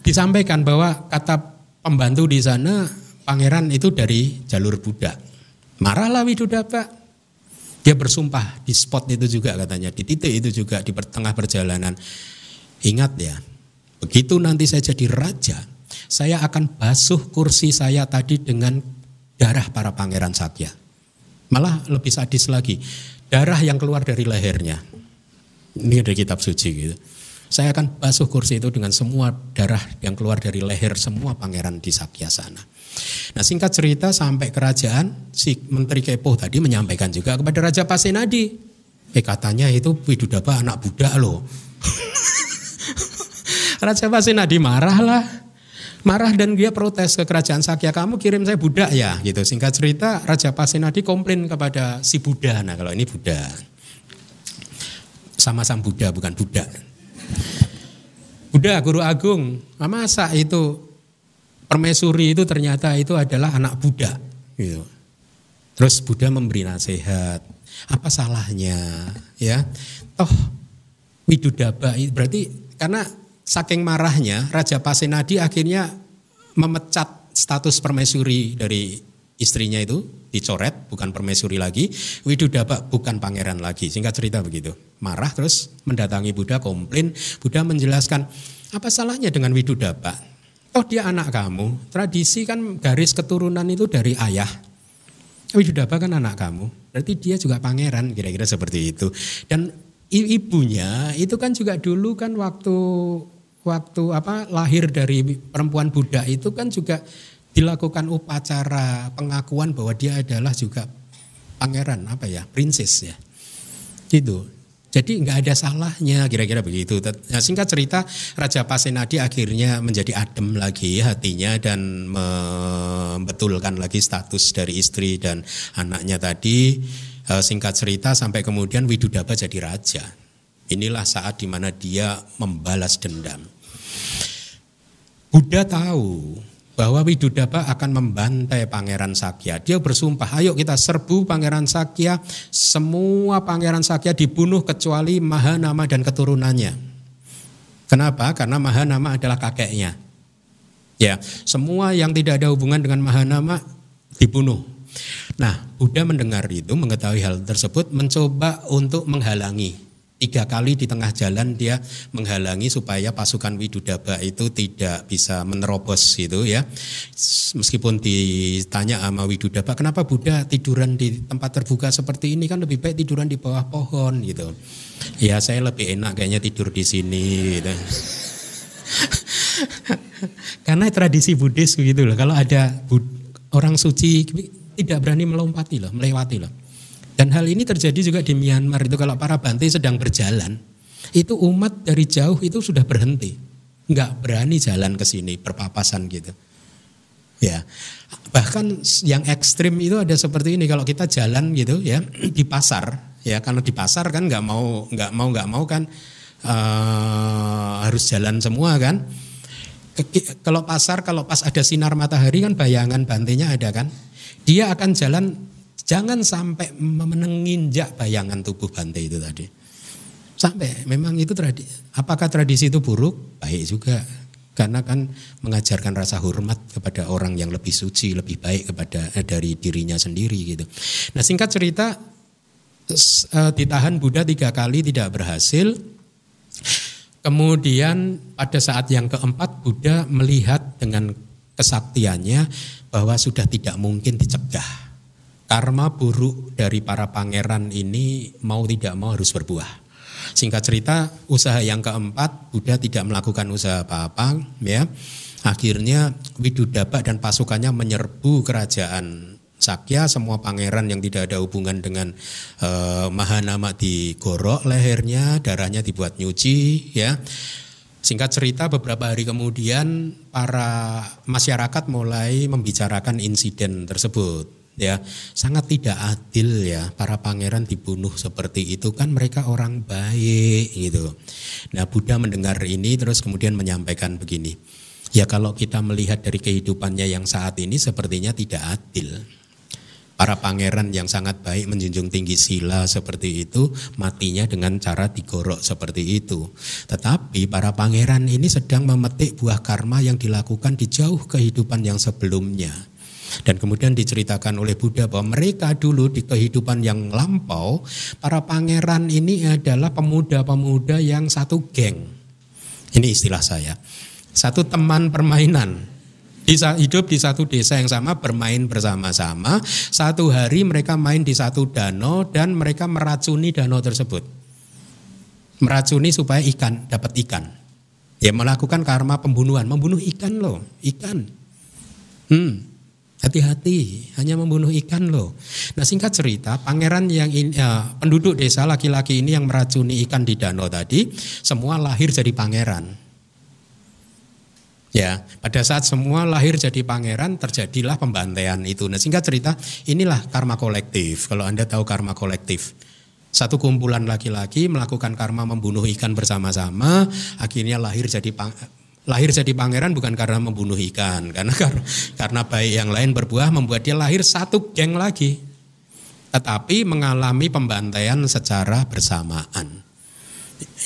disampaikan bahwa kata pembantu di sana pangeran itu dari jalur Buddha. Marahlah Widudaba. Dia bersumpah di spot itu juga katanya, di titik itu juga di tengah perjalanan. Ingat ya, begitu nanti saya jadi raja, saya akan basuh kursi saya tadi dengan darah para pangeran Sakya. Malah lebih sadis lagi, darah yang keluar dari lehernya. Ini dari kitab suci gitu. Saya akan basuh kursi itu dengan semua darah yang keluar dari leher semua pangeran di Sakya sana. Nah singkat cerita sampai kerajaan si Menteri Kepo tadi menyampaikan juga kepada Raja Pasenadi. Eh katanya itu Widudaba anak budak loh. Raja Pasenadi marah lah. Marah dan dia protes ke kerajaan Sakya, kamu kirim saya budak ya gitu. Singkat cerita Raja Pasenadi komplain kepada si Buddha. Nah kalau ini Buddha. Sama-sama Buddha bukan budak. Buddha guru agung, masa itu permaisuri itu ternyata itu adalah anak Buddha. Gitu. Terus Buddha memberi nasihat, apa salahnya ya? Toh Widudaba berarti karena saking marahnya Raja Pasenadi akhirnya memecat status permaisuri dari istrinya itu dicoret bukan permaisuri lagi Widudaba bukan pangeran lagi singkat cerita begitu marah terus mendatangi Buddha komplain Buddha menjelaskan apa salahnya dengan Widudaba oh dia anak kamu. Tradisi kan garis keturunan itu dari ayah. Widudaba kan anak kamu. Berarti dia juga pangeran kira-kira seperti itu. Dan ibunya itu kan juga dulu kan waktu waktu apa lahir dari perempuan Buddha itu kan juga dilakukan upacara pengakuan bahwa dia adalah juga pangeran apa ya princess ya gitu jadi nggak ada salahnya kira-kira begitu. Nah, singkat cerita Raja Pasenadi akhirnya menjadi adem lagi hatinya dan membetulkan lagi status dari istri dan anaknya tadi Eh, singkat cerita sampai kemudian Widudaba jadi raja. Inilah saat di mana dia membalas dendam. Buddha tahu bahwa Widudaba akan membantai Pangeran Sakya. Dia bersumpah, ayo kita serbu Pangeran Sakya, semua Pangeran Sakya dibunuh kecuali Mahanama dan keturunannya. Kenapa? Karena Mahanama adalah kakeknya. Ya, semua yang tidak ada hubungan dengan Mahanama dibunuh. Nah, Buddha mendengar itu, mengetahui hal tersebut, mencoba untuk menghalangi. Tiga kali di tengah jalan dia menghalangi supaya pasukan Widudaba itu tidak bisa menerobos gitu ya. Meskipun ditanya sama Widudaba, kenapa Buddha tiduran di tempat terbuka seperti ini kan lebih baik tiduran di bawah pohon gitu. Ya saya lebih enak kayaknya tidur di sini gitu. Karena tradisi Buddhis gitu loh. Kalau ada orang suci tidak berani melompati loh, melewati loh. Dan hal ini terjadi juga di Myanmar itu kalau para Bante sedang berjalan, itu umat dari jauh itu sudah berhenti, nggak berani jalan ke sini berpapasan gitu. Ya, bahkan yang ekstrim itu ada seperti ini kalau kita jalan gitu ya di pasar, ya karena di pasar kan nggak mau nggak mau nggak mau kan uh, harus jalan semua kan. Kalau pasar kalau pas ada sinar matahari kan bayangan bantenya ada kan dia akan jalan jangan sampai menenginjak bayangan tubuh Bante itu tadi. Sampai memang itu tradisi. Apakah tradisi itu buruk? Baik juga. Karena kan mengajarkan rasa hormat kepada orang yang lebih suci, lebih baik kepada eh, dari dirinya sendiri gitu. Nah singkat cerita eh, ditahan Buddha tiga kali tidak berhasil. Kemudian pada saat yang keempat Buddha melihat dengan kesaktiannya bahwa sudah tidak mungkin dicegah. Karma buruk dari para pangeran ini mau tidak mau harus berbuah. Singkat cerita, usaha yang keempat, Buddha tidak melakukan usaha apa-apa, ya. Akhirnya Widudaba dan pasukannya menyerbu kerajaan Sakya, semua pangeran yang tidak ada hubungan dengan uh, Mahanama digorok lehernya, darahnya dibuat nyuci, ya. Singkat cerita beberapa hari kemudian para masyarakat mulai membicarakan insiden tersebut ya sangat tidak adil ya para pangeran dibunuh seperti itu kan mereka orang baik gitu. Nah Buddha mendengar ini terus kemudian menyampaikan begini. Ya kalau kita melihat dari kehidupannya yang saat ini sepertinya tidak adil para pangeran yang sangat baik menjunjung tinggi sila seperti itu matinya dengan cara digorok seperti itu. Tetapi para pangeran ini sedang memetik buah karma yang dilakukan di jauh kehidupan yang sebelumnya. Dan kemudian diceritakan oleh Buddha bahwa mereka dulu di kehidupan yang lampau, para pangeran ini adalah pemuda-pemuda yang satu geng. Ini istilah saya. Satu teman permainan Bisa hidup di satu desa yang sama, bermain bersama-sama. Satu hari mereka main di satu danau dan mereka meracuni danau tersebut. Meracuni supaya ikan dapat ikan. Ya melakukan karma pembunuhan, membunuh ikan loh, ikan. Hmm, hati-hati, hanya membunuh ikan loh. Nah singkat cerita, pangeran yang ini, ya, penduduk desa laki-laki ini yang meracuni ikan di danau tadi, semua lahir jadi pangeran. Ya, pada saat semua lahir jadi pangeran terjadilah pembantaian itu. Nah, singkat cerita, inilah karma kolektif. Kalau Anda tahu karma kolektif. Satu kumpulan laki-laki melakukan karma membunuh ikan bersama-sama, akhirnya lahir jadi lahir jadi pangeran bukan karena membunuh ikan, karena karena baik yang lain berbuah membuat dia lahir satu geng lagi. Tetapi mengalami pembantaian secara bersamaan.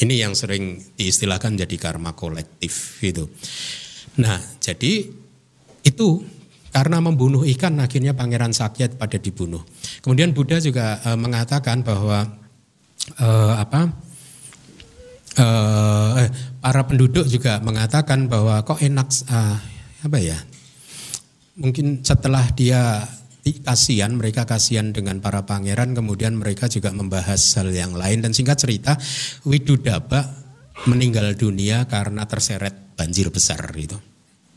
Ini yang sering diistilahkan jadi karma kolektif gitu. Nah, jadi itu karena membunuh ikan akhirnya Pangeran Sakyat pada dibunuh. Kemudian Buddha juga e, mengatakan bahwa e, apa? E, eh, para penduduk juga mengatakan bahwa kok enak uh, apa ya? Mungkin setelah dia kasihan, mereka kasihan dengan para pangeran, kemudian mereka juga membahas hal yang lain dan singkat cerita Widudaba meninggal dunia karena terseret banjir besar itu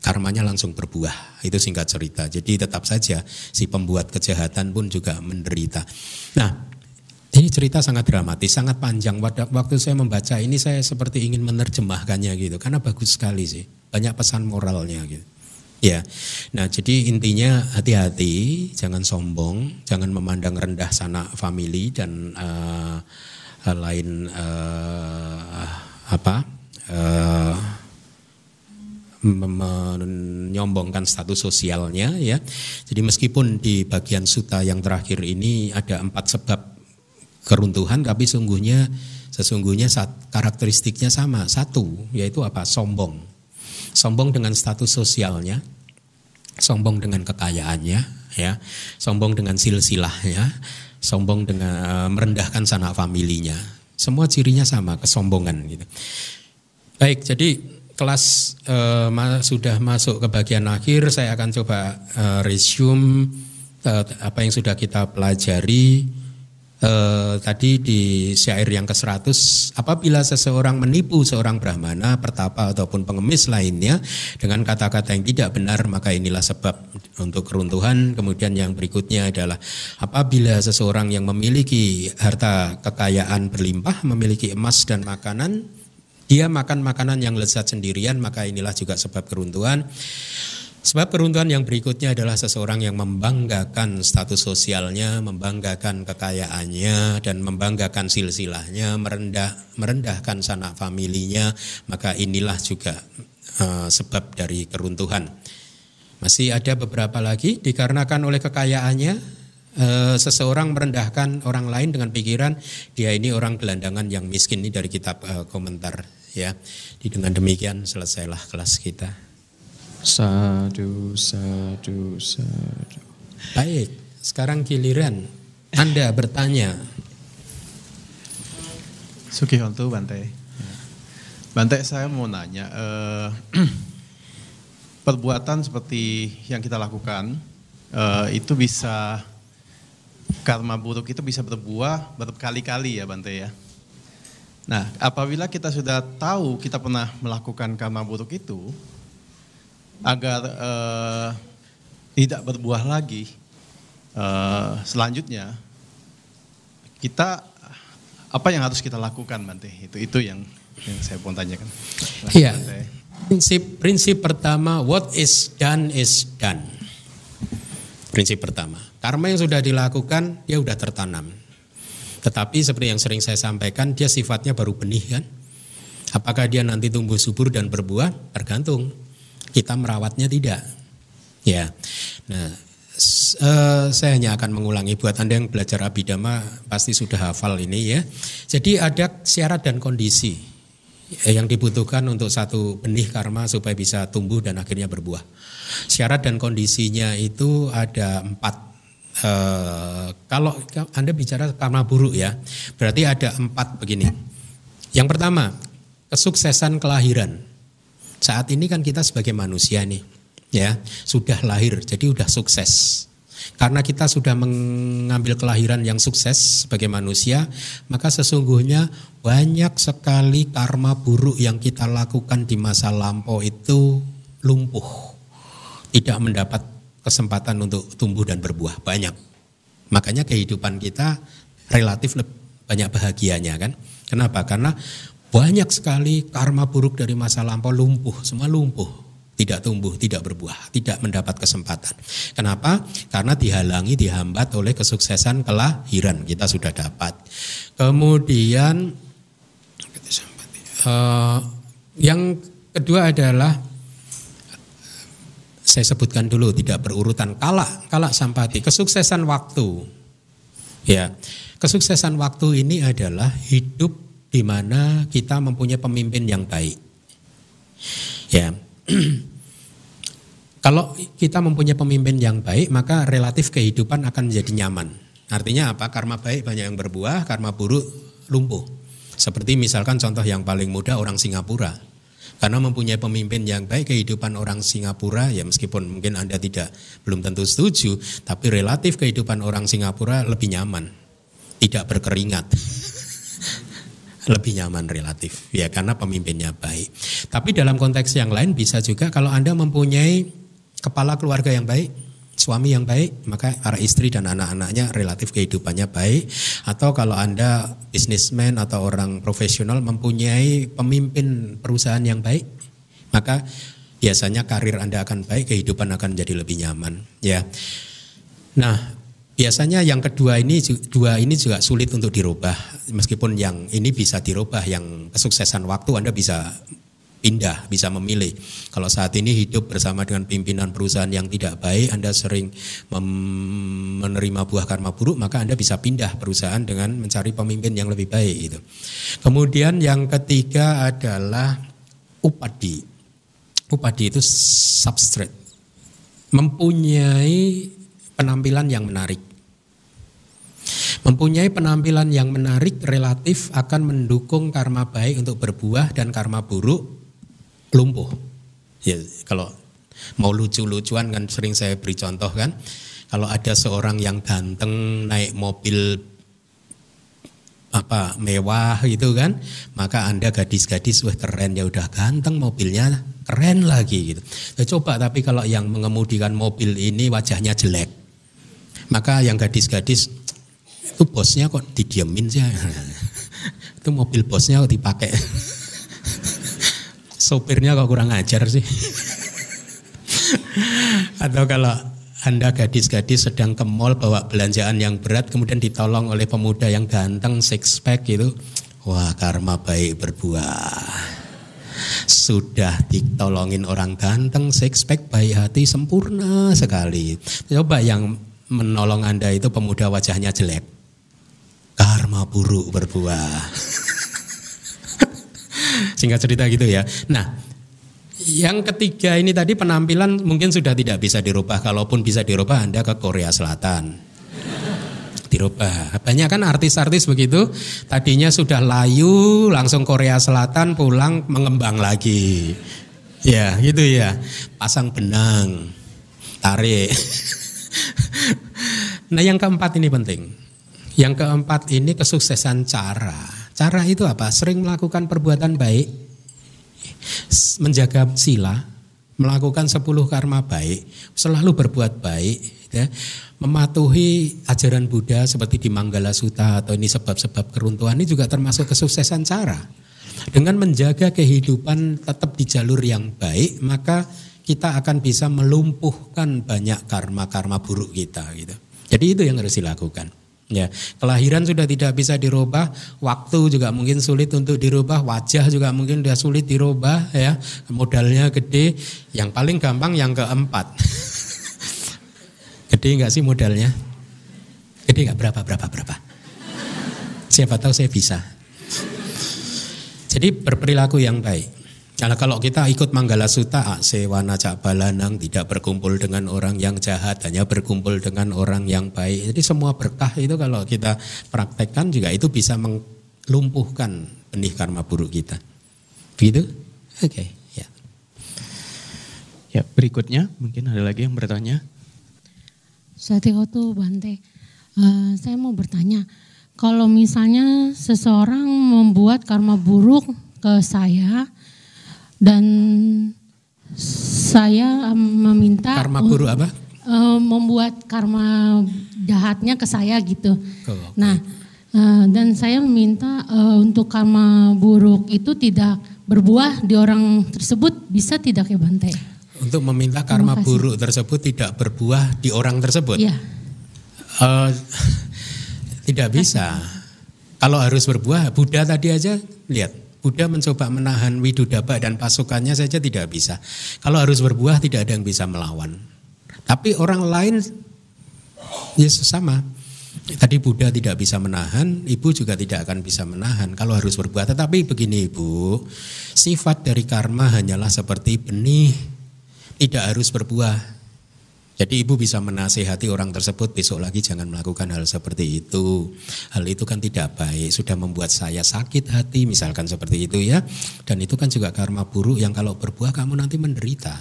karmanya langsung berbuah. Itu singkat cerita. Jadi tetap saja si pembuat kejahatan pun juga menderita. Nah, ini cerita sangat dramatis, sangat panjang. Waktu saya membaca ini saya seperti ingin menerjemahkannya gitu. Karena bagus sekali sih. Banyak pesan moralnya gitu. Ya, nah jadi intinya hati-hati, jangan sombong, jangan memandang rendah sanak family dan uh, lain uh, apa uh, menyombongkan status sosialnya ya. Jadi meskipun di bagian suta yang terakhir ini ada empat sebab keruntuhan tapi sungguhnya sesungguhnya saat karakteristiknya sama. Satu yaitu apa? Sombong. Sombong dengan status sosialnya. Sombong dengan kekayaannya ya. Sombong dengan silsilahnya. Sombong dengan uh, merendahkan sanak familinya. Semua cirinya sama kesombongan gitu. Baik jadi kelas ma sudah masuk ke bagian akhir, saya akan coba uh, resume uh, apa yang sudah kita pelajari uh, tadi di syair yang ke-100. Apabila seseorang menipu seorang brahmana, pertapa ataupun pengemis lainnya dengan kata-kata yang tidak benar, maka inilah sebab untuk keruntuhan. Kemudian yang berikutnya adalah apabila seseorang yang memiliki harta kekayaan berlimpah, memiliki emas dan makanan, dia makan makanan yang lezat sendirian, maka inilah juga sebab keruntuhan. Sebab keruntuhan yang berikutnya adalah seseorang yang membanggakan status sosialnya, membanggakan kekayaannya, dan membanggakan silsilahnya, merendah, merendahkan sanak familinya, maka inilah juga uh, sebab dari keruntuhan. Masih ada beberapa lagi dikarenakan oleh kekayaannya, uh, seseorang merendahkan orang lain dengan pikiran dia ini orang gelandangan yang miskin ini dari kitab uh, komentar ya. Dengan demikian selesailah kelas kita. Sadu, sadu, sadu. Baik, sekarang giliran Anda bertanya. Sugihonto Bante. Bante saya mau nanya, eh, perbuatan seperti yang kita lakukan eh, itu bisa karma buruk itu bisa berbuah berkali-kali ya Bante ya. Nah, apabila kita sudah tahu kita pernah melakukan karma buruk itu, agar uh, tidak berbuah lagi uh, selanjutnya, kita apa yang harus kita lakukan, Bante? Itu itu yang yang saya mau tanyakan. Iya. Prinsip prinsip pertama, what is done is done. Prinsip pertama, karma yang sudah dilakukan dia sudah tertanam. Tetapi seperti yang sering saya sampaikan, dia sifatnya baru benih kan. Apakah dia nanti tumbuh subur dan berbuah? Tergantung. Kita merawatnya tidak. Ya. Nah, uh, saya hanya akan mengulangi buat Anda yang belajar abidama pasti sudah hafal ini ya. Jadi ada syarat dan kondisi yang dibutuhkan untuk satu benih karma supaya bisa tumbuh dan akhirnya berbuah. Syarat dan kondisinya itu ada empat Uh, kalau Anda bicara karma buruk ya, berarti ada empat begini. Yang pertama, kesuksesan kelahiran. Saat ini kan kita sebagai manusia nih, ya sudah lahir jadi sudah sukses karena kita sudah mengambil kelahiran yang sukses sebagai manusia, maka sesungguhnya banyak sekali karma buruk yang kita lakukan di masa lampau itu lumpuh. Tidak mendapat kesempatan untuk tumbuh dan berbuah banyak. Makanya kehidupan kita relatif banyak bahagianya kan. Kenapa? Karena banyak sekali karma buruk dari masa lampau lumpuh, semua lumpuh tidak tumbuh, tidak berbuah, tidak mendapat kesempatan. Kenapa? Karena dihalangi, dihambat oleh kesuksesan kelahiran kita sudah dapat. Kemudian uh, yang kedua adalah saya sebutkan dulu tidak berurutan kalak kalak sampati kesuksesan waktu ya kesuksesan waktu ini adalah hidup di mana kita mempunyai pemimpin yang baik ya Kalau kita mempunyai pemimpin yang baik, maka relatif kehidupan akan menjadi nyaman. Artinya apa? Karma baik banyak yang berbuah, karma buruk lumpuh. Seperti misalkan contoh yang paling mudah orang Singapura. Karena mempunyai pemimpin yang baik kehidupan orang Singapura ya meskipun mungkin Anda tidak belum tentu setuju, tapi relatif kehidupan orang Singapura lebih nyaman. Tidak berkeringat. Lebih nyaman relatif ya karena pemimpinnya baik. Tapi dalam konteks yang lain bisa juga kalau Anda mempunyai kepala keluarga yang baik, suami yang baik, maka para istri dan anak-anaknya relatif kehidupannya baik. Atau kalau Anda bisnismen atau orang profesional mempunyai pemimpin perusahaan yang baik, maka biasanya karir Anda akan baik, kehidupan akan jadi lebih nyaman. Ya. Nah, Biasanya yang kedua ini dua ini juga sulit untuk dirubah meskipun yang ini bisa dirubah yang kesuksesan waktu Anda bisa pindah, bisa memilih. Kalau saat ini hidup bersama dengan pimpinan perusahaan yang tidak baik, Anda sering menerima buah karma buruk, maka Anda bisa pindah perusahaan dengan mencari pemimpin yang lebih baik itu. Kemudian yang ketiga adalah upadi. Upadi itu substrate. Mempunyai penampilan yang menarik. Mempunyai penampilan yang menarik relatif akan mendukung karma baik untuk berbuah dan karma buruk lumpuh. Ya, kalau mau lucu-lucuan kan sering saya beri contoh kan. Kalau ada seorang yang ganteng naik mobil apa mewah gitu kan, maka Anda gadis-gadis wah keren ya udah ganteng mobilnya keren lagi gitu. Ya, coba tapi kalau yang mengemudikan mobil ini wajahnya jelek, maka yang gadis-gadis itu bosnya kok didiemin sih. itu mobil bosnya kok dipakai. Sopirnya kok kurang ajar sih. Atau kalau anda gadis-gadis sedang ke mall bawa belanjaan yang berat kemudian ditolong oleh pemuda yang ganteng six pack itu wah karma baik berbuah sudah ditolongin orang ganteng six pack baik hati sempurna sekali coba yang menolong Anda itu pemuda wajahnya jelek. Karma buruk berbuah. Singkat cerita gitu ya. Nah, yang ketiga ini tadi penampilan mungkin sudah tidak bisa dirubah. Kalaupun bisa dirubah Anda ke Korea Selatan. Dirubah. Banyak kan artis-artis begitu. Tadinya sudah layu, langsung Korea Selatan pulang mengembang lagi. Ya gitu ya. Pasang benang, tarik. nah yang keempat ini penting. Yang keempat ini kesuksesan cara. Cara itu apa? Sering melakukan perbuatan baik, menjaga sila, melakukan sepuluh karma baik, selalu berbuat baik, ya, mematuhi ajaran Buddha seperti di Manggala Sutta atau ini sebab-sebab keruntuhan ini juga termasuk kesuksesan cara. Dengan menjaga kehidupan tetap di jalur yang baik, maka kita akan bisa melumpuhkan banyak karma-karma buruk kita gitu. Jadi itu yang harus dilakukan. Ya, kelahiran sudah tidak bisa dirubah, waktu juga mungkin sulit untuk dirubah, wajah juga mungkin sudah sulit dirubah ya, modalnya gede. Yang paling gampang yang keempat. gede nggak sih modalnya? Gede nggak berapa berapa berapa? Siapa tahu saya bisa. Jadi berperilaku yang baik. Karena kalau kita ikut Manggala Sutta, sewana cak balanang tidak berkumpul dengan orang yang jahat, hanya berkumpul dengan orang yang baik. Jadi semua berkah itu kalau kita praktekkan juga itu bisa melumpuhkan benih karma buruk kita. Begitu? Oke, okay, ya. Ya, berikutnya mungkin ada lagi yang bertanya. Satikoto Bante, uh, saya mau bertanya, kalau misalnya seseorang membuat karma buruk ke saya dan saya meminta karma buruk apa? Uh, membuat karma jahatnya ke saya gitu. Oh, okay. Nah, uh, dan saya meminta uh, untuk karma buruk itu tidak berbuah di orang tersebut bisa tidak ya Bante? Untuk meminta karma buruk tersebut tidak berbuah di orang tersebut? Iya. Uh, tidak bisa. Kalau harus berbuah, Buddha tadi aja lihat, Buddha mencoba menahan Widudaba dan pasukannya saja tidak bisa. Kalau harus berbuah tidak ada yang bisa melawan. Tapi orang lain ya sesama. Tadi Buddha tidak bisa menahan, ibu juga tidak akan bisa menahan kalau harus berbuah. Tetapi begini ibu, sifat dari karma hanyalah seperti benih tidak harus berbuah. Jadi ibu bisa menasehati orang tersebut besok lagi jangan melakukan hal seperti itu. Hal itu kan tidak baik, sudah membuat saya sakit hati misalkan seperti itu ya. Dan itu kan juga karma buruk yang kalau berbuah kamu nanti menderita.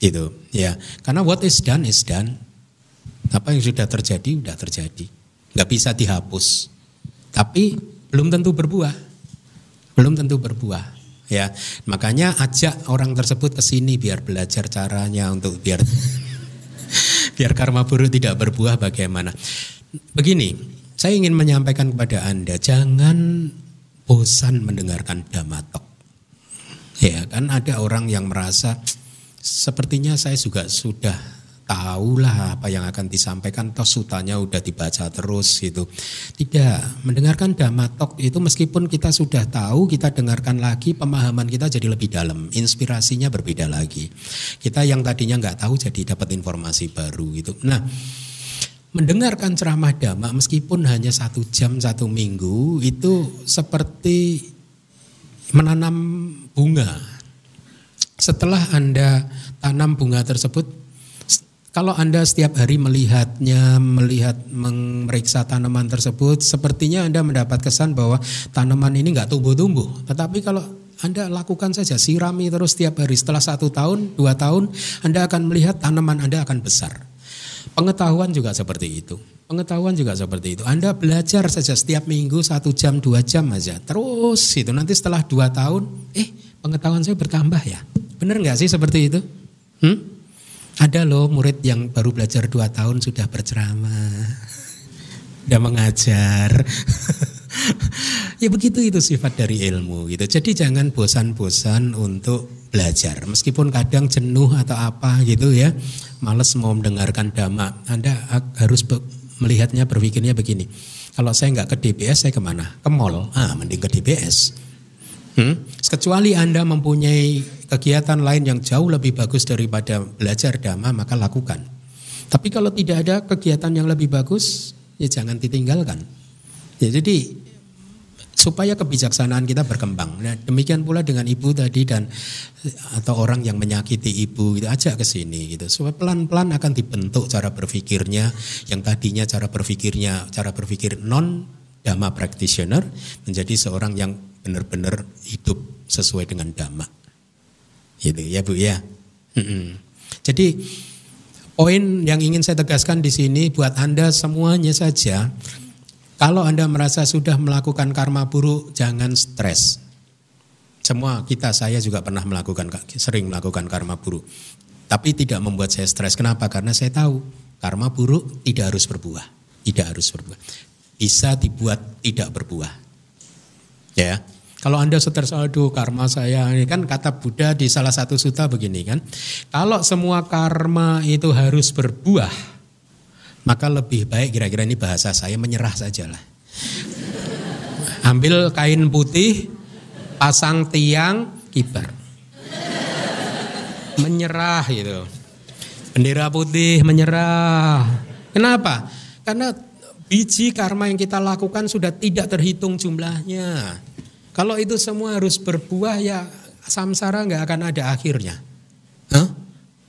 Itu ya. Karena what is done is done. Apa yang sudah terjadi sudah terjadi. Nggak bisa dihapus. Tapi belum tentu berbuah. Belum tentu berbuah ya makanya ajak orang tersebut ke sini biar belajar caranya untuk biar biar karma buruk tidak berbuah bagaimana? Begini saya ingin menyampaikan kepada anda jangan bosan mendengarkan damatok. Ya kan ada orang yang merasa sepertinya saya juga sudah tahulah apa yang akan disampaikan toh sutanya udah dibaca terus gitu. Tidak, mendengarkan damatok itu meskipun kita sudah tahu, kita dengarkan lagi pemahaman kita jadi lebih dalam, inspirasinya berbeda lagi. Kita yang tadinya nggak tahu jadi dapat informasi baru gitu. Nah, mendengarkan ceramah dhamma meskipun hanya satu jam satu minggu itu seperti menanam bunga. Setelah Anda tanam bunga tersebut, kalau Anda setiap hari melihatnya, melihat memeriksa tanaman tersebut, sepertinya Anda mendapat kesan bahwa tanaman ini nggak tumbuh-tumbuh. Tetapi kalau anda lakukan saja, sirami terus setiap hari. Setelah satu tahun, dua tahun, Anda akan melihat tanaman Anda akan besar. Pengetahuan juga seperti itu. Pengetahuan juga seperti itu. Anda belajar saja setiap minggu satu jam, dua jam aja. Terus itu nanti setelah dua tahun, eh pengetahuan saya bertambah ya. Benar nggak sih seperti itu? Hmm? Ada loh murid yang baru belajar dua tahun sudah berceramah, sudah mengajar. ya begitu itu sifat dari ilmu gitu. Jadi jangan bosan-bosan untuk belajar. Meskipun kadang jenuh atau apa gitu ya, males mau mendengarkan dhamma. Anda harus melihatnya, berpikirnya begini. Kalau saya nggak ke DBS, saya ke mana? Ke mall. Ah, mending ke DBS. Hmm? Kecuali Anda mempunyai kegiatan lain yang jauh lebih bagus daripada belajar dhamma maka lakukan. Tapi kalau tidak ada kegiatan yang lebih bagus ya jangan ditinggalkan. Ya jadi supaya kebijaksanaan kita berkembang. Nah, demikian pula dengan ibu tadi dan atau orang yang menyakiti ibu itu ajak ke sini gitu. Supaya pelan-pelan akan dibentuk cara berpikirnya yang tadinya cara berpikirnya cara berpikir non dhamma practitioner menjadi seorang yang benar-benar hidup sesuai dengan dhamma. Gitu ya Bu ya. Jadi poin yang ingin saya tegaskan di sini buat Anda semuanya saja kalau Anda merasa sudah melakukan karma buruk jangan stres. Semua kita saya juga pernah melakukan sering melakukan karma buruk. Tapi tidak membuat saya stres. Kenapa? Karena saya tahu karma buruk tidak harus berbuah. Tidak harus berbuah. Bisa dibuat tidak berbuah. Ya. Kalau Anda stres, aduh karma saya, ini kan kata Buddha di salah satu suta begini kan. Kalau semua karma itu harus berbuah, maka lebih baik kira-kira ini bahasa saya menyerah sajalah. Ambil kain putih, pasang tiang, kibar. Menyerah gitu. Bendera putih menyerah. Kenapa? Karena biji karma yang kita lakukan sudah tidak terhitung jumlahnya. Kalau itu semua harus berbuah ya samsara nggak akan ada akhirnya. Huh?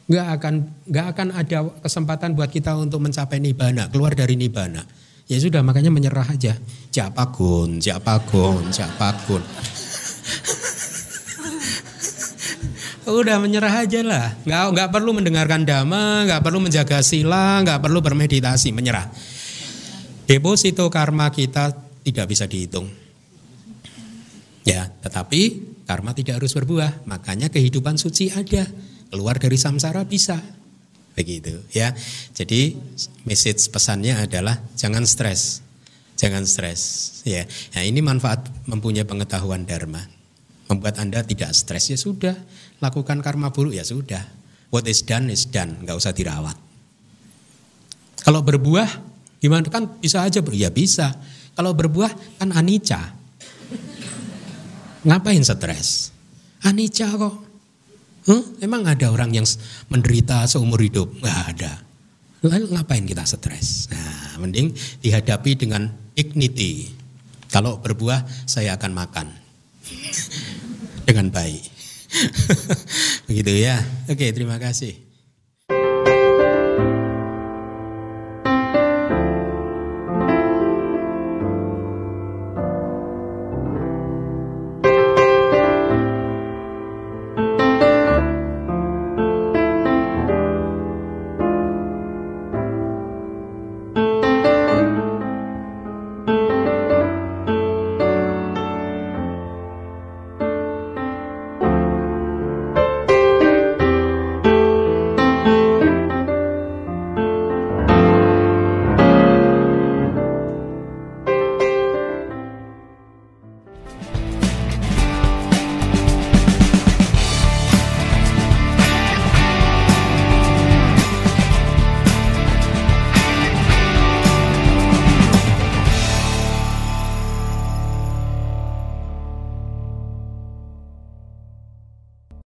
Nggak akan nggak akan ada kesempatan buat kita untuk mencapai nibana, keluar dari nibana. Ya sudah makanya menyerah aja. Japagun, japagun, japagun. Udah menyerah aja lah. Nggak, nggak perlu mendengarkan dhamma, nggak perlu menjaga sila, nggak perlu bermeditasi, menyerah. Deposito karma kita tidak bisa dihitung. Ya, tetapi karma tidak harus berbuah. Makanya kehidupan suci ada. Keluar dari samsara bisa. Begitu ya. Jadi message pesannya adalah jangan stres. Jangan stres ya. Nah, ini manfaat mempunyai pengetahuan dharma. Membuat Anda tidak stres ya sudah lakukan karma buruk ya sudah. What is done is done, nggak usah dirawat. Kalau berbuah gimana kan bisa aja ya bisa. Kalau berbuah kan anicca. Ngapain stres? Anicca kok. Huh? Emang ada orang yang menderita seumur hidup? Nggak ada. Lalu ngapain kita stres? Nah, mending dihadapi dengan dignity. Kalau berbuah, saya akan makan dengan baik. Begitu ya. Oke, terima kasih.